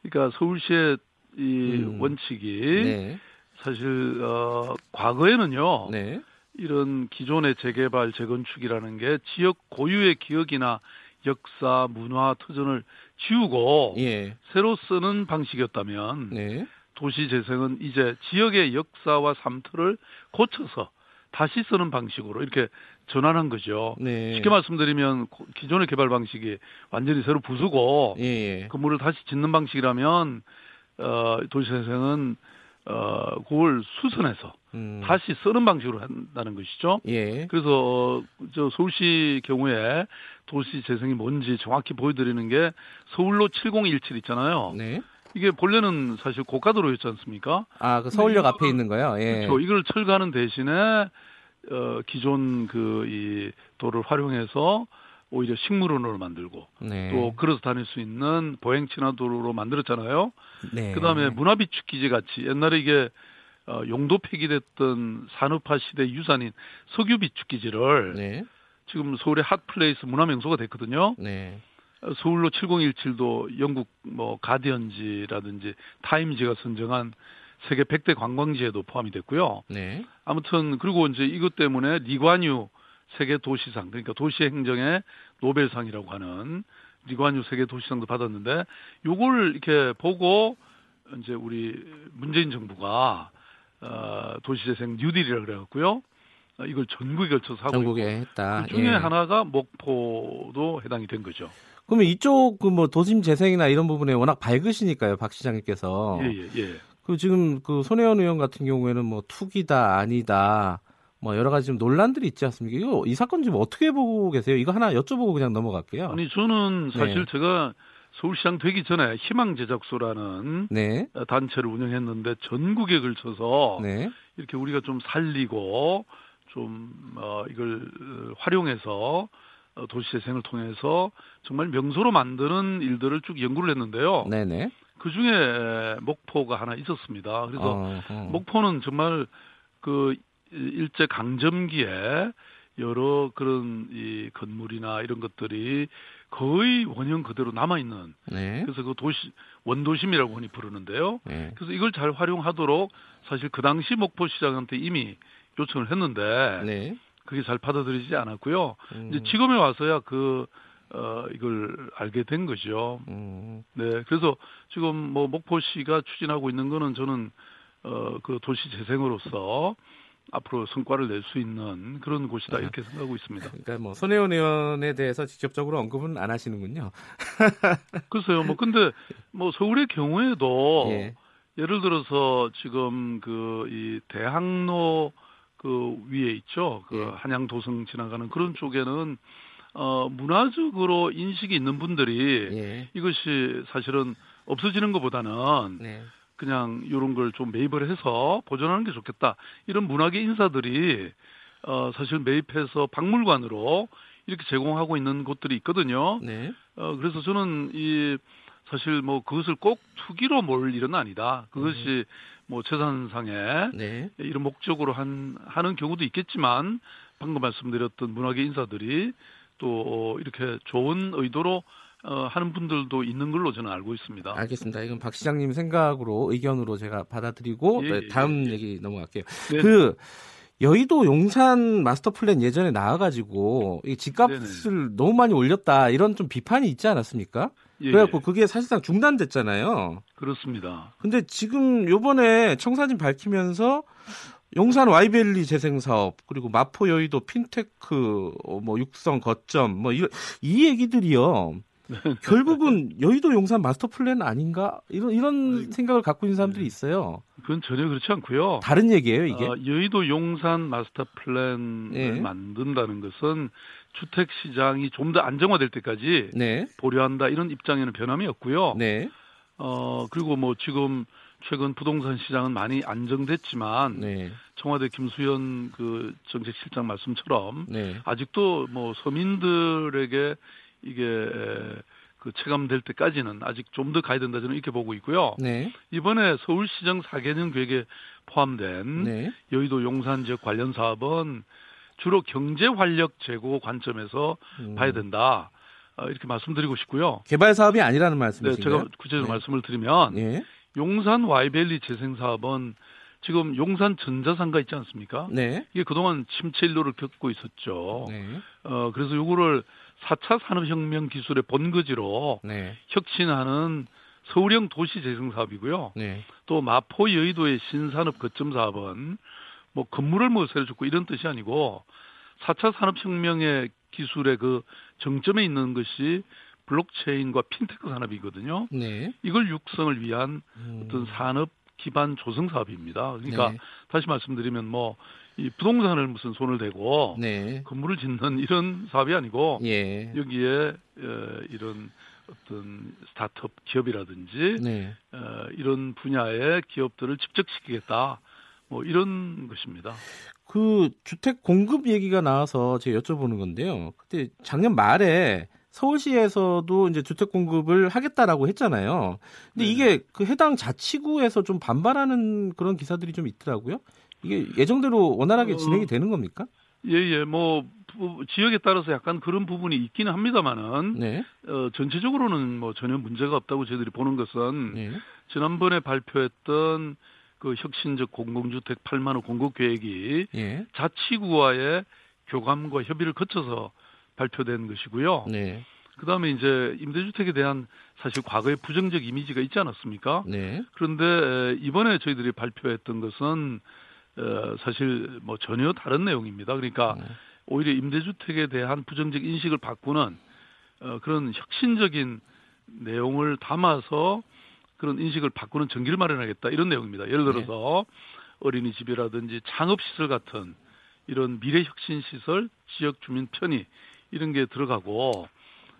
그러니까 서울시의 이 음. 원칙이 네. 사실 어 과거에는요. 네. 이런 기존의 재개발 재건축이라는 게 지역 고유의 기억이나 역사, 문화, 터전을 지우고 예. 새로 쓰는 방식이었다면 네. 도시 재생은 이제 지역의 역사와 삶터를 고쳐서 다시 쓰는 방식으로 이렇게 전환한 거죠. 네. 쉽게 말씀드리면 고- 기존의 개발 방식이 완전히 새로 부수고 예. 예. 건물을 다시 짓는 방식이라면 어, 도시 재생은 어 그걸 수선해서 음. 다시 쓰는 방식으로 한다는 것이죠. 예. 그래서 어, 저 서울시 경우에 도시 재생이 뭔지 정확히 보여드리는 게 서울로 7017 있잖아요. 네. 이게 본래는 사실 고가도로였지 않습니까? 아, 그 서울역 앞에 있는 거요. 예. 그렇죠. 이걸 철거하는 대신에 어, 기존 그 이 도를 활용해서 오히려 식물원으로 만들고 네. 또 걸어서 다닐 수 있는 보행 친화도로로 만들었잖아요. 네. 그다음에 문화비축 기지 같이 옛날에 이게 어, 용도 폐기됐던 산업화 시대 유산인 석유 비축 기지를 네. 지금 서울의 핫플레이스 문화명소가 됐거든요. 네. 어, 서울로 7017도 영국 뭐 가디언지라든지 타임지가 선정한 세계 100대 관광지에도 포함이 됐고요. 네. 아무튼 그리고 이제 이것 때문에 리관유 세계 도시상 그러니까 도시 행정의 노벨상이라고 하는 리관유 세계 도시상도 받았는데 요걸 이렇게 보고 이제 우리 문재인 정부가 어 도시재생 뉴딜이라 그래갖고요. 어, 이걸 전국에 걸쳐서 하고 전국에 했다. 그 중에 예. 하나가 목포도 해당이 된 거죠. 그러면 이쪽 그 뭐 도심 재생이나 이런 부분에 워낙 밝으시니까요, 박 시장님께서. 예, 예, 예. 그 지금 그 손혜원 의원 같은 경우에는 뭐 투기다 아니다 뭐 여러 가지 좀 논란들이 있지 않습니까? 이거 이 사건 지금 어떻게 보고 계세요? 이거 하나 여쭤보고 그냥 넘어갈게요. 아니 저는 사실 네. 제가 서울시장 되기 전에 희망제작소라는 네, 단체를 운영했는데 전국에 걸쳐서 네, 이렇게 우리가 좀 살리고 좀 어, 이걸 어, 활용해서 어, 도시재생을 통해서 정말 명소로 만드는 일들을 쭉 연구를 했는데요. 네, 네. 그 중에 목포가 하나 있었습니다. 그래서 어, 어. 목포는 정말 그 일제 강점기에 여러 그런 이 건물이나 이런 것들이 거의 원형 그대로 남아 있는 네, 그래서 그 도시 원도심이라고 흔히 부르는데요. 네, 그래서 이걸 잘 활용하도록 사실 그 당시 목포 시장한테 이미 요청을 했는데 네. 그게 잘 받아들이지 않았고요. 음, 이제 지금에 와서야 그 어, 이걸 알게 된 거죠. 음, 네, 그래서 지금 뭐 목포시가 추진하고 있는 거는 저는 어, 그 도시 재생으로서 앞으로 성과를 낼 수 있는 그런 곳이다 이렇게 생각하고 있습니다. 그러니까 뭐 손혜원 의원에 대해서 직접적으로 언급은 안 하시는군요. 글쎄요, 뭐 근데 뭐 서울의 경우에도 예, 예를 들어서 지금 그 이 대학로 그 위에 있죠. 그 예. 한양 도성 지나가는 그런 쪽에는 어 문화적으로 인식이 있는 분들이 예, 이것이 사실은 없어지는 것보다는 네, 그냥 이런 걸 좀 매입을 해서 보존하는 게 좋겠다. 이런 문화계 인사들이 어 사실 매입해서 박물관으로 이렇게 제공하고 있는 곳들이 있거든요. 네, 어 그래서 저는 이 사실 뭐 그것을 꼭 투기로 몰 일은 아니다. 그것이 뭐 재산상에 네, 이런 목적으로 한 하는 경우도 있겠지만 방금 말씀드렸던 문화계 인사들이 또 이렇게 좋은 의도로 어, 하는 분들도 있는 걸로 저는 알고 있습니다. 알겠습니다. 이건 박 시장님 생각으로 의견으로 제가 받아들이고 예, 네, 예, 다음 예. 얘기 넘어갈게요. 네. 그 여의도 용산 마스터 플랜 예전에 나와가지고 이 집값을 너무 많이 올렸다 이런 좀 비판이 있지 않았습니까? 예, 그래갖고 예. 그게 사실상 중단됐잖아요. 그렇습니다. 근데 지금 요번에 청사진 밝히면서 용산 Y밸리 재생 사업 그리고 마포 여의도 핀테크 어, 뭐 육성 거점 뭐 이런 이 얘기들이요. 결국은 여의도 용산 마스터 플랜 아닌가 이런 이런 생각을 갖고 있는 사람들이 있어요. 그건 전혀 그렇지 않고요. 다른 얘기예요 이게. 어, 여의도 용산 마스터 플랜을 예. 만든다는 것은 주택 시장이 좀 더 안정화될 때까지 네, 보류한다 이런 입장에는 변함이 없고요. 네, 어 그리고 뭐 지금 최근 부동산 시장은 많이 안정됐지만 네, 청와대 김수현 그 정책실장 말씀처럼 네, 아직도 뭐 서민들에게 이게 에, 그 체감될 때까지는 아직 좀 더 가야 된다 저는 이렇게 보고 있고요. 네, 이번에 서울시정 4개년 계획에 포함된 네, 여의도 용산 지역 관련 사업은 주로 경제 활력 제고 관점에서 음. 봐야 된다. 어, 이렇게 말씀드리고 싶고요. 개발 사업이 아니라는 네, 말씀이신가요? 제가 구체적으로 네. 말씀을 드리면 예, 용산 와이밸리 재생 사업은 지금 용산 전자상가 있지 않습니까? 네, 이게 그동안 침체 일로를 겪고 있었죠. 네, 어, 그래서 요거를 4차 산업혁명 기술의 본거지로 네, 혁신하는 서울형 도시 재생 사업이고요. 네, 또 마포 여의도의 신산업 거점 사업은 뭐 건물을 뭐 새로 짓고 이런 뜻이 아니고 4차 산업혁명의 기술의 그 정점에 있는 것이 블록체인과 핀테크 산업이거든요. 네. 이걸 육성을 위한 음. 어떤 산업 기반 조성 사업입니다. 그러니까 네. 다시 말씀드리면 뭐 이 부동산을 무슨 손을 대고 네. 건물을 짓는 이런 사업이 아니고 예. 여기에 어, 이런 어떤 스타트업 기업이라든지 네. 어, 이런 분야의 기업들을 집적시키겠다. 뭐 이런 것입니다. 그 주택 공급 얘기가 나와서 제가 여쭤보는 건데요. 그때 작년 말에 서울시에서도 이제 주택 공급을 하겠다라고 했잖아요. 근데 네. 이게 그 해당 자치구에서 좀 반발하는 그런 기사들이 좀 있더라고요. 이게 예정대로 원활하게 어, 진행이 되는 겁니까? 예 예 뭐 부- 지역에 따라서 약간 그런 부분이 있기는 합니다만은 네. 어, 전체적으로는 뭐 전혀 문제가 없다고 저희들이 보는 것은 네. 지난번에 발표했던 그 혁신적 공공주택 8만 호 공급 계획이 예. 자치구와의 교감과 협의를 거쳐서 발표된 것이고요. 네. 그다음에 이제 임대주택에 대한 사실 과거의 부정적 이미지가 있지 않았습니까? 네. 그런데 에, 이번에 저희들이 발표했던 것은 어, 사실 뭐 전혀 다른 내용입니다. 그러니까 네. 오히려 임대주택에 대한 부정적 인식을 바꾸는 어, 그런 혁신적인 내용을 담아서 그런 인식을 바꾸는 전기를 마련하겠다 이런 내용입니다. 예를 들어서 어린이집이라든지 창업시설 같은 이런 미래 혁신 시설, 지역 주민 편의 이런 게 들어가고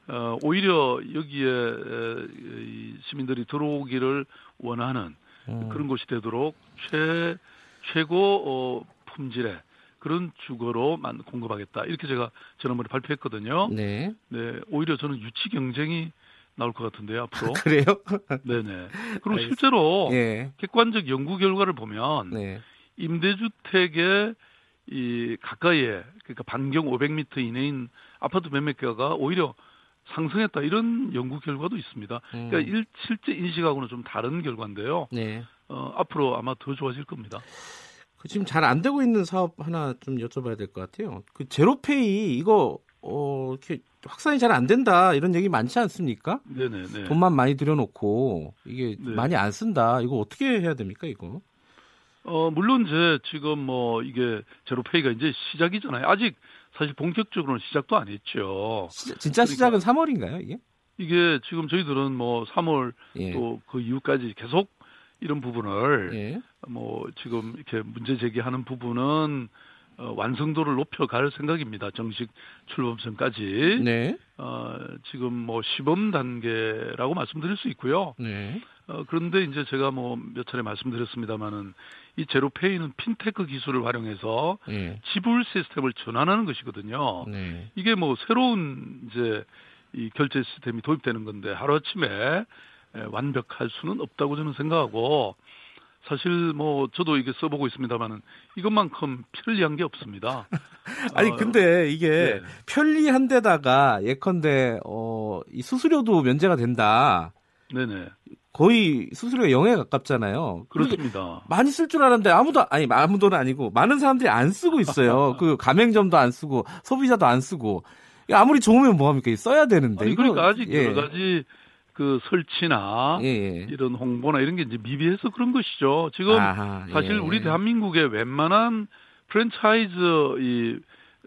어, 오히려 여기에 시민들이 들어오기를 원하는 음. 그런 곳이 되도록 최 최고 어, 품질의 그런 주거로 만 공급하겠다 이렇게 제가 지난번에 발표했거든요. 네. 네, 오히려 저는 유치 경쟁이 나올 것 같은데요 앞으로. 그래요? 네네. 그리고 알겠- 실제로 예. 객관적 연구 결과를 보면 네. 임대주택의 이 가까이에 그러니까 반경 500m 이내인 아파트 몇몇 개가 오히려 상승했다 이런 연구 결과도 있습니다. 음. 그러니까 일, 실제 인식하고는 좀 다른 결과인데요. 네. 어, 앞으로 아마 더 좋아질 겁니다. 그 지금 잘 안 되고 있는 사업 하나 좀 여쭤봐야 될 것 같아요. 그 제로페이 이거 어 이렇게 확산이 잘 안 된다 이런 얘기 많지 않습니까? 네네네. 돈만 많이 들여놓고 이게 네. 많이 안 쓴다. 이거 어떻게 해야 됩니까 이거? 어, 물론 이제 지금 뭐 이게 제로페이가 이제 시작이잖아요. 아직 사실 본격적으로는 시작도 안 했죠. 시- 진짜 그러니까 시작은 3월인가요 이게? 이게 지금 저희들은 뭐 3월 예. 또그 이후까지 계속 이런 부분을 예. 뭐 지금 이렇게 문제 제기하는 부분은 어, 완성도를 높여갈 생각입니다. 정식 출범 전까지. 네. 어, 지금 뭐 시범 단계라고 말씀드릴 수 있고요. 네. 어, 그런데 이제 제가 뭐 몇 차례 말씀드렸습니다마는 이 제로페이는 핀테크 기술을 활용해서 예. 지불 시스템을 전환하는 것이거든요. 네. 이게 뭐 새로운 이제 이 결제 시스템이 도입되는 건데 하루아침에 에, 완벽할 수는 없다고 저는 생각하고 사실 뭐 저도 이게 써보고 있습니다만은 이것만큼 편리한 게 없습니다. 아니 어, 근데 이게 네. 편리한 데다가 예컨대 어이 수수료도 면제가 된다. 네네 거의 수수료가 0에 가깝잖아요. 그렇습니다. 많이 쓸 줄 알았는데 아무도 아니 아무도는 아니고 많은 사람들이 안 쓰고 있어요. 그 가맹점도 안 쓰고 소비자도 안 쓰고 이거 아무리 좋으면 뭐 합니까? 써야 되는데 아니, 이거 그러니까 아직 예. 여러 가지 그 설치나 예, 예. 이런 홍보나 이런 게 이제 미비해서 그런 것이죠. 지금 아하, 사실 예. 우리 대한민국의 웬만한 프랜차이즈 이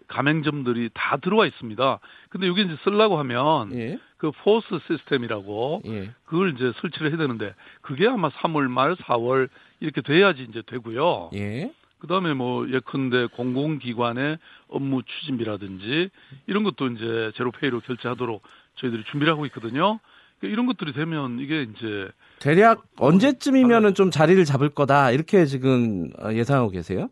가맹점들이 다 들어와 있습니다. 근데 여기 이제 쓰려고 하면 예. 그 포스 시스템이라고 예. 그걸 이제 설치를 해야 되는데 그게 아마 3월 말 4월 이렇게 돼야지 이제 되고요. 예. 그다음에 뭐 예컨대 공공기관의 업무 추진비라든지 이런 것도 이제 제로페이로 결제하도록 저희들이 준비를 하고 있거든요. 이런 것들이 되면 이게 이제 대략 언제쯤이면은 좀 자리를 잡을 거다 이렇게 지금 어, 예상하고 계세요?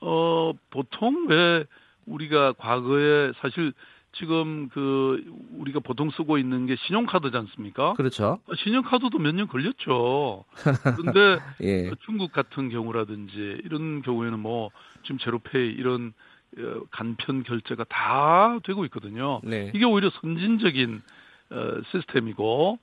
어 보통 왜 우리가 과거에 사실 지금 그 우리가 보통 쓰고 있는 게 신용카드지 않습니까? 그렇죠. 신용카드도 몇 년 걸렸죠. 그런데 예. 중국 같은 경우라든지 이런 경우에는 뭐 지금 제로페이 이런 어, 간편 결제가 다 되고 있거든요. 네. 이게 오히려 선진적인 어, 시스템이고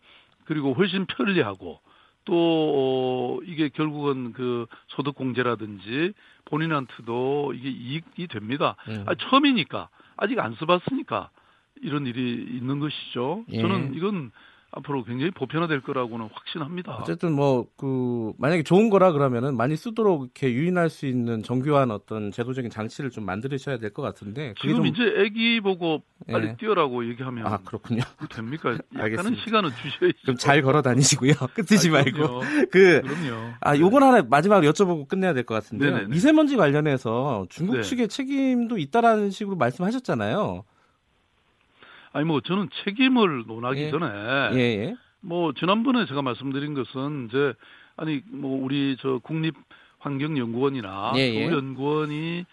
그리고 훨씬 편리하고 또 어, 이게 결국은 그 소득 공제라든지 본인한테도 이게 이익이 됩니다. 음. 아, 처음이니까 아직 안 써봤으니까 이런 일이 있는 것이죠. 예. 저는 이건 앞으로 굉장히 보편화될 거라고는 확신합니다. 어쨌든 뭐 그 만약에 좋은 거라 그러면은 많이 쓰도록 이렇게 유인할 수 있는 정교한 어떤 제도적인 장치를 좀 만들으셔야 될 것 같은데 지금 좀 이제 애기 보고 빨리 예. 뛰어라고 얘기하면 아 그렇군요. 됩니까? 약간은 알겠습니다. 시간을 주셔야죠. 좀잘 걸어 다니시고요. 끝이지 아, 말고. 그 그럼요. 아, 요건 하나 마지막으로 여쭤보고 끝내야 될 것 같은데요. 네네네. 미세먼지 관련해서 중국 네. 측의 책임도 있다라는 식으로 말씀하셨잖아요. 아니 뭐 저는 책임을 논하기 예. 전에 예, 예. 뭐 지난번에 제가 말씀드린 것은 이제 아니 뭐 우리 저 국립 환경연구원이나 예, 예. 서울연구원이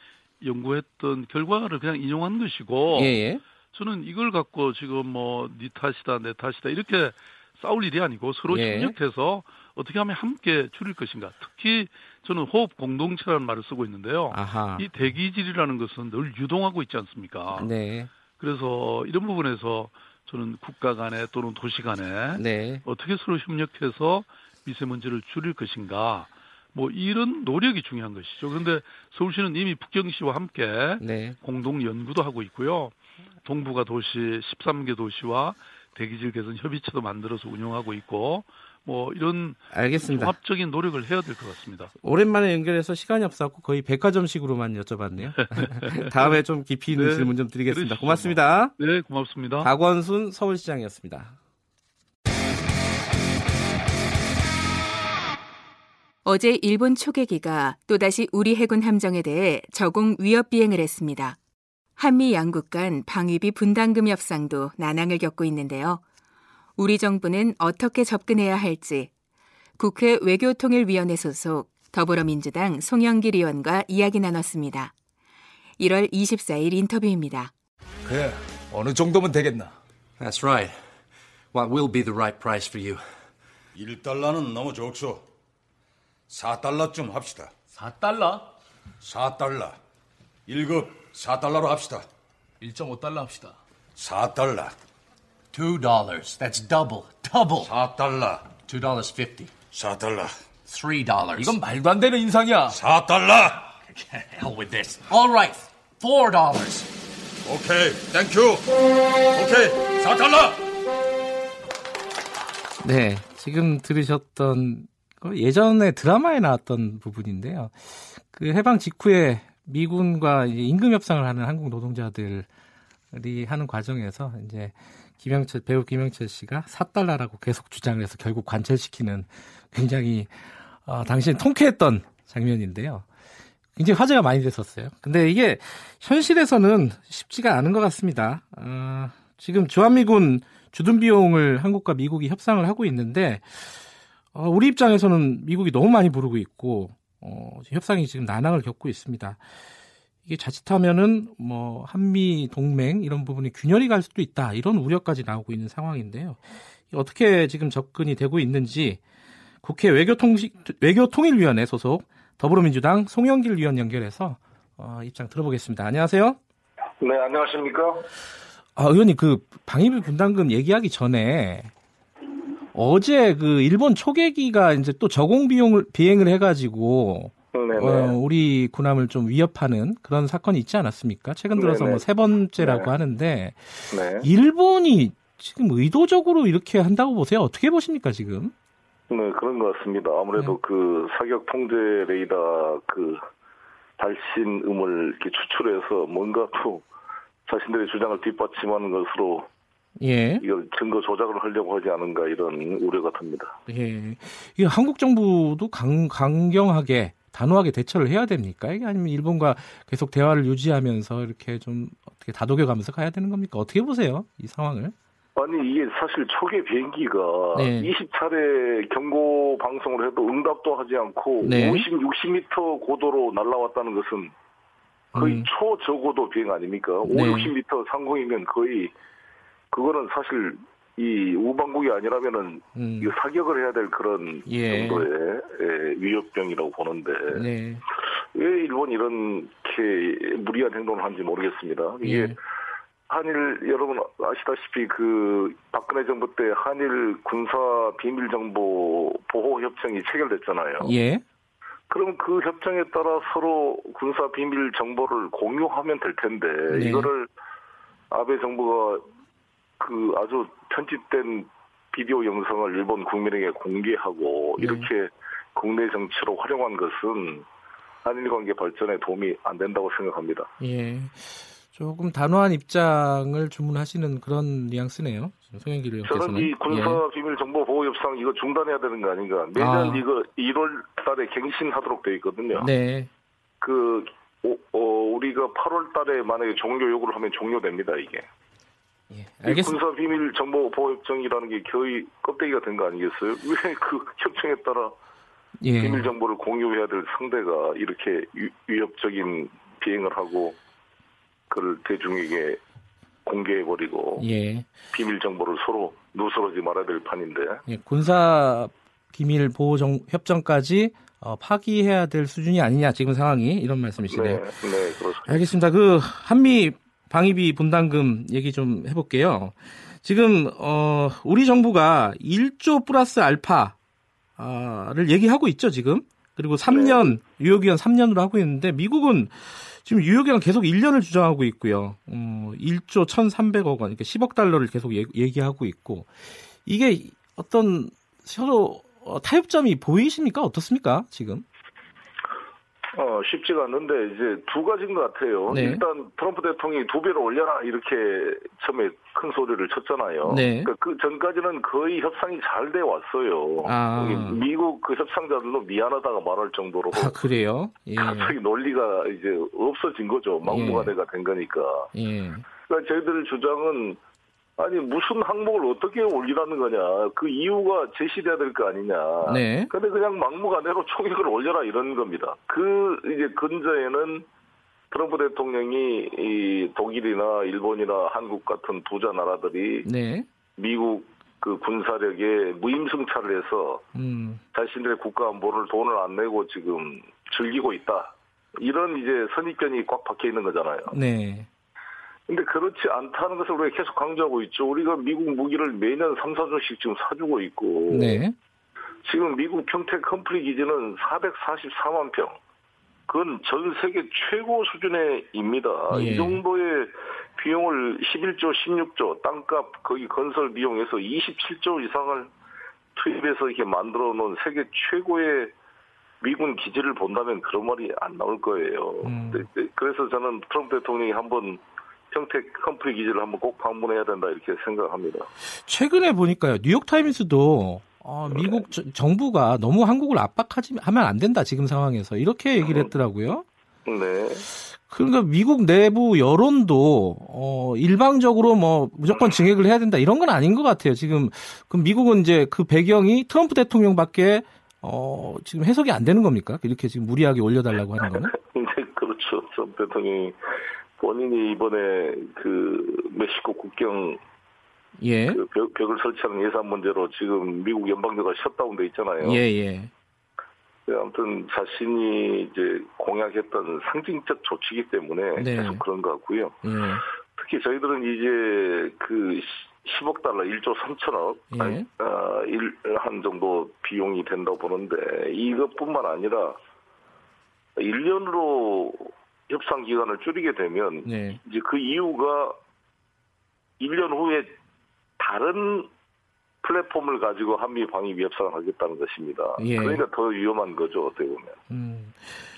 연구했던 결과를 그냥 인용한 것이고 예, 예. 저는 이걸 갖고 지금 뭐네 탓이다 내 탓이다 이렇게 싸울 일이 아니고 서로 예. 협력해서 어떻게 하면 함께 줄일 것인가 특히 저는 호흡 공동체라는 말을 쓰고 있는데요 아하. 이 대기질이라는 것은 늘 유동하고 있지 않습니까 네. 그래서 이런 부분에서 저는 국가 간에 또는 도시 간에 네. 어떻게 서로 협력해서 미세먼지를 줄일 것인가 뭐 이런 노력이 중요한 것이죠. 그런데 서울시는 이미 북경시와 함께 네. 공동 연구도 하고 있고요. 동부가 도시 13개 도시와 대기질 개선 협의체도 만들어서 운영하고 있고 뭐 이런 알겠습니다. 종합적인 노력을 해야 될 것 같습니다. 오랜만에 연결해서 시간이 없어갖고 거의 백화점식으로만 여쭤봤네요. 다음에 좀 깊이 있는 네. 질문 좀 드리겠습니다. 그러시죠, 고맙습니다. 네, 고맙습니다. 박원순 서울시장이었습니다. 어제 일본 초계기가 또다시 우리 해군 함정에 대해 저공 위협 비행을 했습니다. 한미 양국 간 방위비 분담금 협상도 난항을 겪고 있는데요. 우리 정부는 어떻게 접근해야 할지 국회 외교통일위원회 소속 더불어민주당 송영길 의원과 이야기 나눴습니다. 1월 24일 인터뷰입니다. 그래, 어느 정도면 되겠나? That's right. What will be the right price for you? 1달러는 너무 적소. 4달러쯤 합시다. 4달러? 4달러. 1급 4달러로 합시다. 1.5달러 합시다. 4달러. $2. That's double. Double. 4달러. $2.50. 4달러. $3. 이건 말도 안 되는 인상이야. 4달러. hell with this. All right. $4. Okay. Thank you. Okay. 4달러. 네, 지금 들으셨던 거 예전에 드라마에 나왔던 부분인데요. 그 해방 직후에 미군과 임금 협상을 하는 한국 노동자들이 하는 과정에서 이제 김영철 배우 김영철 씨가 4달러라고 계속 주장을 해서 결국 관철시키는 굉장히 어, 당시엔 통쾌했던 장면인데요. 굉장히 화제가 많이 됐었어요. 근데 이게 현실에서는 쉽지가 않은 것 같습니다. 어, 지금 주한미군 주둔 비용을 한국과 미국이 협상을 하고 있는데 어, 우리 입장에서는 미국이 너무 많이 부르고 있고 어, 협상이 지금 난항을 겪고 있습니다. 이게 자칫하면은 뭐 한미 동맹 이런 부분이 균열이 갈 수도 있다 이런 우려까지 나오고 있는 상황인데요. 어떻게 지금 접근이 되고 있는지 국회 외교통 외교통일위원회 소속 더불어민주당 송영길 위원 연결해서 어, 입장 들어보겠습니다. 안녕하세요. 네, 안녕하십니까? 아, 의원님 그 방위비 분담금 얘기하기 전에 어제 그 일본 초계기가 이제 또 저공 비용을 비행을 해가지고 네네. 어, 우리 군함을 좀 위협하는 그런 사건이 있지 않았습니까? 최근 들어서 네네. 뭐세 번째라고 네. 하는데 네. 일본이 지금 의도적으로 이렇게 한다고 보세요? 어떻게 보십니까 지금? 네, 그런 것 같습니다. 아무래도 네. 그 사격 통제 레이더 그 발신음을 이렇게 추출해서 뭔가 또 자신들의 주장을 뒷받침하는 것으로 예, 이걸 증거 조작을 하려고 하지 않은가 이런 우려가 듭니다. 예. 이게 한국 정부도 강, 강경하게 단호하게 대처를 해야 됩니까? 이게 아니면 일본과 계속 대화를 유지하면서 이렇게 좀 어떻게 다독여가면서 가야 되는 겁니까? 어떻게 보세요 이 상황을? 아니 이게 사실 초계 비행기가 네. 20차례 경고 방송을 해도 응답도 하지 않고 네. 50, 60m 고도로 날아왔다는 것은 거의 음. 초저고도 비행 아닙니까? 5, 네. 60m 상공이면 거의 그거는 사실 이 우방국이 아니라면은 음, 이거 사격을 해야 될 그런 예. 정도의 예, 위협병이라고 보는데 네, 왜 일본이 이렇게 무리한 행동을 하는지 모르겠습니다. 이게 예, 한일 여러분 아시다시피 그 박근혜 정부 때 한일 군사 비밀 정보 보호 협정이 체결됐잖아요. 예, 그럼 그 협정에 따라 서로 군사 비밀 정보를 공유하면 될 텐데 네. 이거를 아베 정부가 그 아주 편집된 비디오 영상을 일본 국민에게 공개하고 네. 이렇게 국내 정치로 활용한 것은 한일 관계 발전에 도움이 안 된다고 생각합니다. 예. 조금 단호한 입장을 주문하시는 그런 뉘앙스네요. 송영길 의원께서는. 저는 이 군사 비밀 정보 보호 협상 이거 중단해야 되는 거 아닌가? 매년 아. 이거 1월 달에 갱신하도록 돼 있거든요. 네. 그 오- 어, 우리가 8월 달에 만약에 종료 요구를 하면 종료됩니다, 이게. 이 예, 알겠습니다. 군사 비밀 정보 보호 협정이라는 게 거의 껍데기가 된 거 아니겠어요? 왜 그 협정에 따라 예. 비밀 정보를 공유해야 될 상대가 이렇게 위- 위협적인 비행을 하고 그걸 대중에게 공개해 버리고 예. 비밀 정보를 서로 누설하지 말아야 될 판인데 예, 군사 기밀 보호 정- 협정까지 어, 파기해야 될 수준이 아니냐 지금 상황이 이런 말씀이시네요. 네, 네, 그렇습니다. 알겠습니다. 그 한미 방위비 분담금 얘기 좀 해볼게요. 지금 어, 우리 정부가 1조 플러스 알파를 얘기하고 있죠 지금. 그리고 3년 유효기간 3년으로 하고 있는데 미국은 지금 유효기간 계속 1년을 주장하고 있고요. 어, 1조 1,300억 원, 그러니까 10억 달러를 계속 얘- 얘기하고 있고 이게 어떤 서로 어, 타협점이 보이십니까? 어떻습니까? 지금? 어, 쉽지가 않는데 이제 두 가지인 것 같아요. 네. 일단 트럼프 대통령이 두 배로 올려라 이렇게 처음에 큰 소리를 쳤잖아요. 네. 그러니까 그 전까지는 거의 협상이 잘 돼 왔어요. 아. 미국 그 협상자들도 미안하다가 말할 정도로 아, 그래요? 예. 갑자기 논리가 이제 없어진 거죠. 막무가내가 된 거니까. 예. 그러니까 저희들 주장은 아니 무슨 항목을 어떻게 올리라는 거냐 그 이유가 제시돼야 될 거 아니냐. 네. 근데 그냥 막무가내로 총액을 올려라 이런 겁니다. 그 이제 근저에는 트럼프 대통령이 이 독일이나 일본이나 한국 같은 부자 나라들이 네. 미국 그 군사력에 무임승차를 해서 음. 자신들의 국가 안보를 돈을 안 내고 지금 즐기고 있다. 이런 이제 선입견이 꽉 박혀 있는 거잖아요. 네. 근데 그렇지 않다는 것을 우리가 계속 강조하고 있죠. 우리가 미국 무기를 매년 3, 4조씩 지금 사주고 있고. 네. 지금 미국 평택 컴플리 기지는 444만 평. 그건 전 세계 최고 수준의입니다. 예. 이 정도의 비용을 11조, 16조, 땅값, 거기 건설 비용에서 27조 이상을 투입해서 이렇게 만들어 놓은 세계 최고의 미군 기지를 본다면 그런 말이 안 나올 거예요. 음. 네, 네, 그래서 저는 트럼프 대통령이 한번 평택 컴플리 기지를 한번 꼭 방문해야 된다 이렇게 생각합니다. 최근에 보니까요. 뉴욕 타임스도 어, 미국 저- 정부가 너무 한국을 압박하지 하면 안 된다 지금 상황에서 이렇게 얘기를 했더라고요. 네. 그러니까 미국 내부 여론도 어, 일방적으로 뭐 무조건 증액을 해야 된다 이런 건 아닌 것 같아요. 지금 그럼 미국은 이제 그 배경이 트럼프 대통령밖에 어, 지금 해석이 안 되는 겁니까? 이렇게 지금 무리하게 올려달라고 하는 거는? 네, 그렇죠. 트럼프 대통령이 본인이 이번에 그 멕시코 국경 예. 그 벽, 벽을 설치하는 예산 문제로 지금 미국 연방제가 셧다운돼 있잖아요. 예, 예. 네, 아무튼 자신이 이제 공약했던 상징적 조치이기 때문에 네. 계속 그런 것 같고요. 예. 특히 저희들은 이제 그 10억 달러, 1조 3천억 예. 아, 일, 한 정도 비용이 된다고 보는데 이것뿐만 아니라 1년으로 협상 기간을 줄이게 되면 네. 이제 그 이유가 1년 후에 다른 플랫폼을 가지고 한미 방위비 협상을 하겠다는 것입니다. 예. 그러니까 더 위험한 거죠, 어떻게 보면. 음.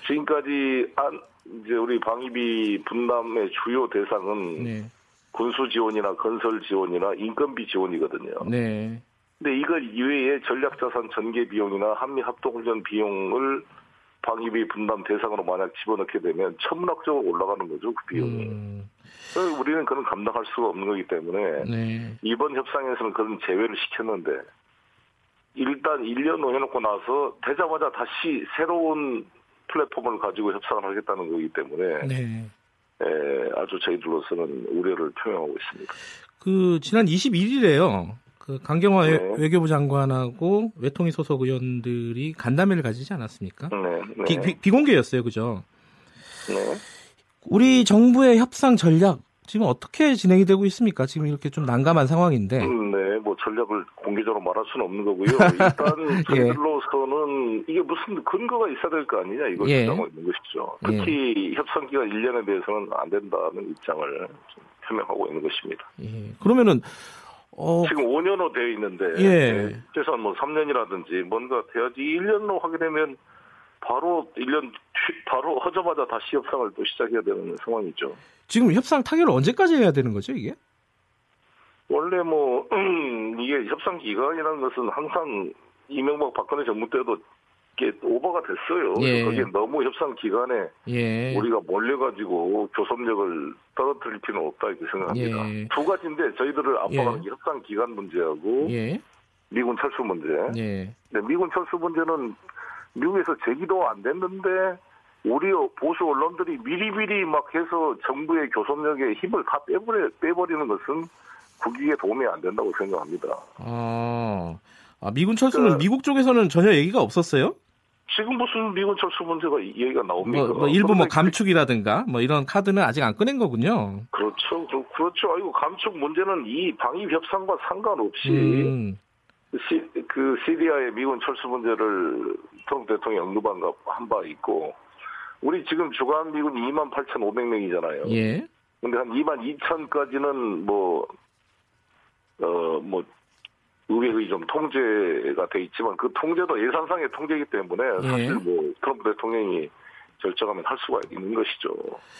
지금까지 안, 이제 우리 방위비 분담의 주요 대상은 네. 군수 지원이나 건설 지원이나 인건비 지원이거든요. 네. 근데 이걸 이외에 전략자산 전개 비용이나 한미 합동훈련 비용을 방위비 분담 대상으로 만약 집어넣게 되면 천문학적으로 올라가는 거죠, 그 비용이. 음. 그래서 우리는 그런 감당할 수가 없는 거기 때문에 네. 이번 협상에서는 그런 제외를 시켰는데 일단 1년 해놓고 나서 되자마자 다시 새로운 플랫폼을 가지고 협상을 하겠다는 거기 때문에 네. 에, 아주 저희들로서는 우려를 표명하고 있습니다. 그 지난 21일에요. 그 강경화 외- 네. 외교부 장관하고 외통위 소속 의원들이 간담회를 가지지 않았습니까? 네, 네. 비, 비- 비공개였어요, 그죠? 네. 우리 정부의 협상 전략 지금 어떻게 진행이 되고 있습니까? 지금 이렇게 좀 난감한 상황인데. 음, 네, 뭐 전략을 공개적으로 말할 수는 없는 거고요. 일단 예. 저희들로서는 이게 무슨 근거가 있어야 될 거 아니냐 이걸 예. 주장하고 있는 것이죠. 특히 협상 기간 1년에 대해서는 안 된다는 입장을 좀 표명하고 있는 것입니다. 예. 그러면은 어, 지금 5년으로 되어 있는데 예. 최소한 뭐 3년이라든지 뭔가 돼야지 1년로 하게 되면 바로 1년 바로 하자마자 다시 협상을 또 시작해야 되는 상황이죠. 지금 협상 타결을 언제까지 해야 되는 거죠, 이게? 원래 뭐 음, 이게 협상 기간이라는 것은 항상 이명박 박근혜 정부 때도 이 게 오버가 됐어요. 예. 거기에 너무 협상 기간에 예. 우리가 몰려가지고 교섭력을 떨어뜨릴 필요는 없다 이렇게 생각합니다. 예. 두 가지인데 저희들을 압박하는 예. 게 협상 기간 문제하고 예. 미군 철수 문제. 예. 근데 미군 철수 문제는 미국에서 제기도 안 됐는데 우리 보수 언론들이 미리미리 막 해서 정부의 교섭력에 힘을 다 빼버려, 빼버리는 것은 국익에 도움이 안 된다고 생각합니다. 아, 아, 미군 철수는 그- 미국 쪽에서는 전혀 얘기가 없었어요? 지금 무슨 미군 철수 문제가 얘기가 나옵니까? 뭐, 뭐 일부 뭐 감축이라든가 뭐 이런 카드는 아직 안 꺼낸 거군요. 그렇죠. 그- 그렇죠. 아이고 감축 문제는 이 방위 협상과 상관없이 음, 시, 그 시리아의 미군 철수 문제를 트럼프 대통령이 언급한 거한바 있고 우리 지금 주간 미군이 2만 8,500명이잖아요. 예. 근데 한 2만 2천까지는 뭐, 어, 뭐, 의회의 좀 통제가 돼 있지만 그 통제도 예산상의 통제이기 때문에 예. 사실 뭐 트럼프 대통령이 결정하면 할 수가 있는 것이죠.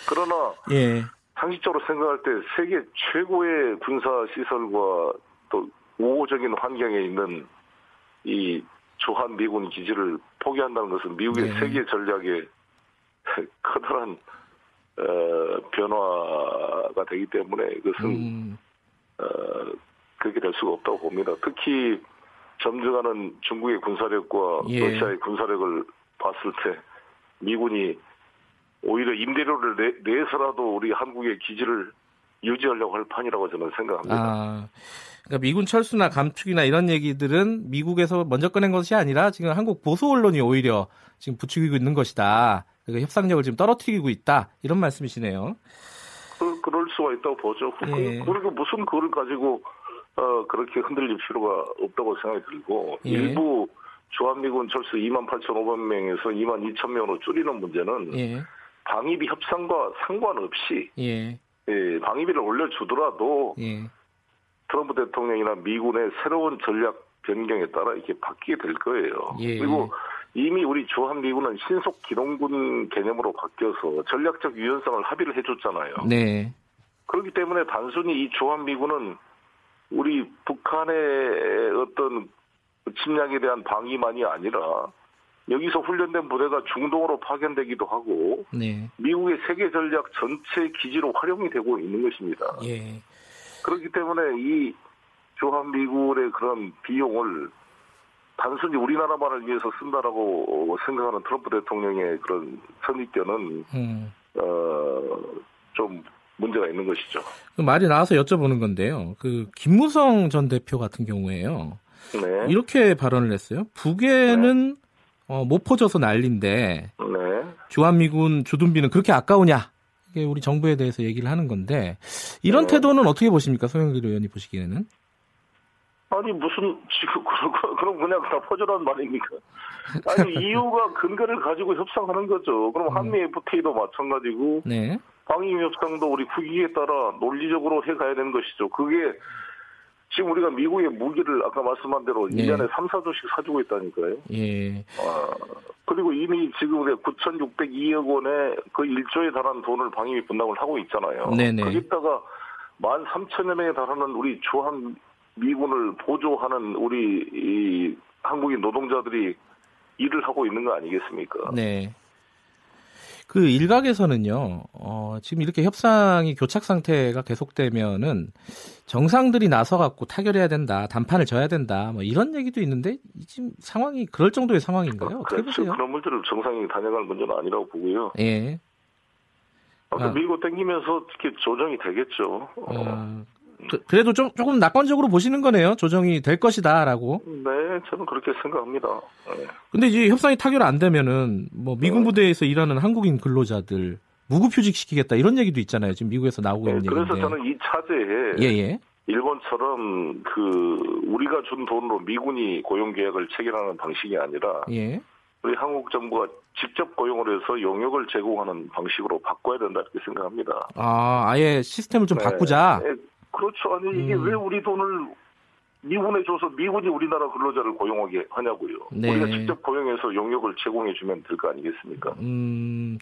그러나 예. 상식적으로 생각할 때 세계 최고의 군사 시설과 또 우호적인 환경에 있는 이 주한 미군 기지를 포기한다는 것은 미국의 네. 세계 전략에 커다란 어, 변화가 되기 때문에 이것은 음, 어, 그렇게 될 수가 없다고 봅니다. 특히 점증하는 중국의 군사력과 예. 러시아의 군사력을 봤을 때 미군이 오히려 임대료를 내, 내서라도 우리 한국의 기지를 유지하려고 할 판이라고 저는 생각합니다. 아, 그러니까 미군 철수나 감축이나 이런 얘기들은 미국에서 먼저 꺼낸 것이 아니라 지금 한국 보수 언론이 오히려 지금 부추기고 있는 것이다. 그러니까 협상력을 지금 떨어뜨리고 있다. 이런 말씀이시네요. 그, 그럴 수가 있다고 보죠. 그, 예. 그리고 무슨 그걸 가지고 어, 그렇게 흔들릴 필요가 없다고 생각이 들고 예. 일부 주한미군 철수 2만 8,500명에서 2만 2천 명으로 줄이는 문제는 예. 방위비 협상과 상관없이 예. 예, 방위비를 올려주더라도 예. 트럼프 대통령이나 미군의 새로운 전략 변경에 따라 이렇게 바뀌게 될 거예요. 예. 그리고 이미 우리 주한미군은 신속 기동군 개념으로 바뀌어서 전략적 유연성을 합의를 해줬잖아요. 네. 그렇기 때문에 단순히 이 주한미군은 우리 북한의 어떤 침략에 대한 방위만이 아니라 여기서 훈련된 부대가 중동으로 파견되기도 하고 네. 미국의 세계 전략 전체 기지로 활용이 되고 있는 것입니다. 예. 그렇기 때문에 이 주한미군의 그런 비용을 단순히 우리나라만을 위해서 쓴다라고 생각하는 트럼프 대통령의 그런 선입견은 음. 어, 좀 문제가 있는 것이죠. 그 말이 나와서 여쭤보는 건데요. 그 김무성 전 대표 같은 경우에요. 네. 이렇게 발언을 했어요. 북에는 어, 못 퍼져서 난리인데 네. 주한미군 주둔비는 그렇게 아까우냐? 이게 우리 정부에 대해서 얘기를 하는 건데 이런 네. 태도는 어떻게 보십니까, 송영길 의원이 보시기에는? 아니 무슨 지금 그런 그럼 그냥 다 퍼져란 말입니까? 아니 이유가 근거를 가지고 협상하는 거죠. 그럼 한미 FTA도 마찬가지고 네. 방위 협상도 우리 국익에 따라 논리적으로 해가야 되는 것이죠. 그게 지금 우리가 미국의 무기를 아까 말씀한 대로 네. 1년에 3, 4조씩 사주고 있다니까요. 예. 아, 그리고 이미 지금 우리가 9,602억 원의 그 1조에 달하는 돈을 방위 분담을 하고 있잖아요. 네네. 거기다가 13,000여 명에 달하는 우리 주한 미군을 보조하는 우리 이 한국인 노동자들이 일을 하고 있는 거 아니겠습니까? 네. 그 일각에서는요, 어, 지금 이렇게 협상이 교착 상태가 계속되면은 정상들이 나서갖고 타결해야 된다, 단판을 져야 된다, 뭐 이런 얘기도 있는데 이 지금 상황이 그럴 정도의 상황인가요? 어떻게 그렇죠. 보세요? 그런 문제를 정상이 다녀갈 문제는 아니라고 보고요. 예. 아무튼 아. 밀고 땡기면서 이렇게 조정이 되겠죠. 어, 어, 그, 그래도 좀 조금 낙관적으로 보시는 거네요. 조정이 될 것이다라고. 네, 저는 그렇게 생각합니다. 네. 근데 이제 협상이 타결 안 되면은 뭐 미군 부대에서 일하는 한국인 근로자들 무급휴직 시키겠다 이런 얘기도 있잖아요. 지금 미국에서 나오고 네, 있는 그래서 얘기인데. 저는 이 차제에 예 예. 일본처럼 그 우리가 준 돈으로 미군이 고용 계약을 체결하는 방식이 아니라 예. 우리 한국 정부가 직접 고용을 해서 용역을 제공하는 방식으로 바꿔야 된다 이렇게 생각합니다. 아 아예 시스템을 좀 네. 바꾸자. 네, 그렇죠. 아니 이게 음. 왜 우리 돈을 미군에 줘서 미군이 우리나라 근로자를 고용하게 하냐고요. 네. 우리가 직접 고용해서 용역을 제공해 주면 될 거 아니겠습니까? 음,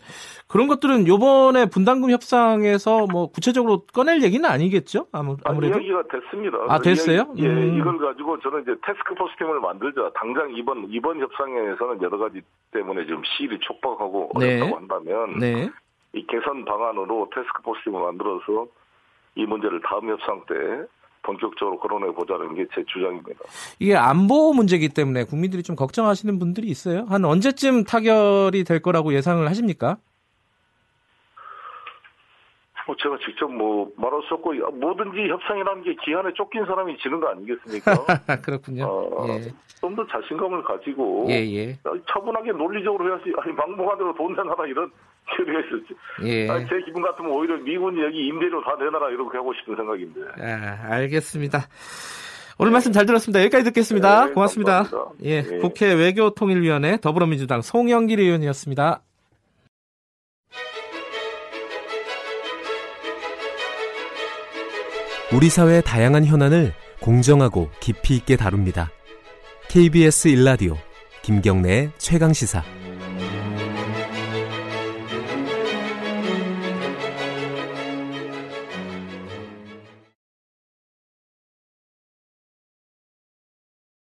그런 것들은 요번에 분담금 협상에서 뭐 구체적으로 꺼낼 얘기는 아니겠죠? 아무, 아, 아무래도. 이야기가 됐습니다. 아, 그 됐어요? 이야기, 예, 음. 이걸 가지고 저는 이제 테스크포스 팀을 만들자. 당장 이번 이번 협상에서는 여러 가지 때문에 지금 시일이 촉박하고 네. 어렵다고 한다면 네. 이 개선 방안으로 테스크포스 팀을 만들어서 이 문제를 다음 협상 때 본격적으로 거론해 보자는 게 제 주장입니다. 이게 안보 문제이기 때문에 국민들이 좀 걱정하시는 분들이 있어요. 한 언제쯤 타결이 될 거라고 예상을 하십니까? 뭐 제가 직접 뭐 말할 수 없고 뭐든지 협상이라는 게 기한에 쫓긴 사람이 지는 거 아니겠습니까? 그렇군요. 어, 예. 좀더 자신감을 가지고 예, 예. 차분하게 논리적으로 해야지 아니 막무가내로 돈 내놔라 이런 있었지. 예. 아니, 제 기분 같으면 오히려 미군이 여기 임대료 다 내놔라 이렇게 하고 싶은 생각인데. 아, 알겠습니다. 오늘 말씀 잘 들었습니다. 여기까지 듣겠습니다. 네, 고맙습니다. 감사합니다. 예, 네. 국회 외교통일위원회 더불어민주당 송영길 의원이었습니다. 우리 사회의 다양한 현안을 공정하고 깊이 있게 다룹니다. KBS 일라디오 김경래의 최강 시사.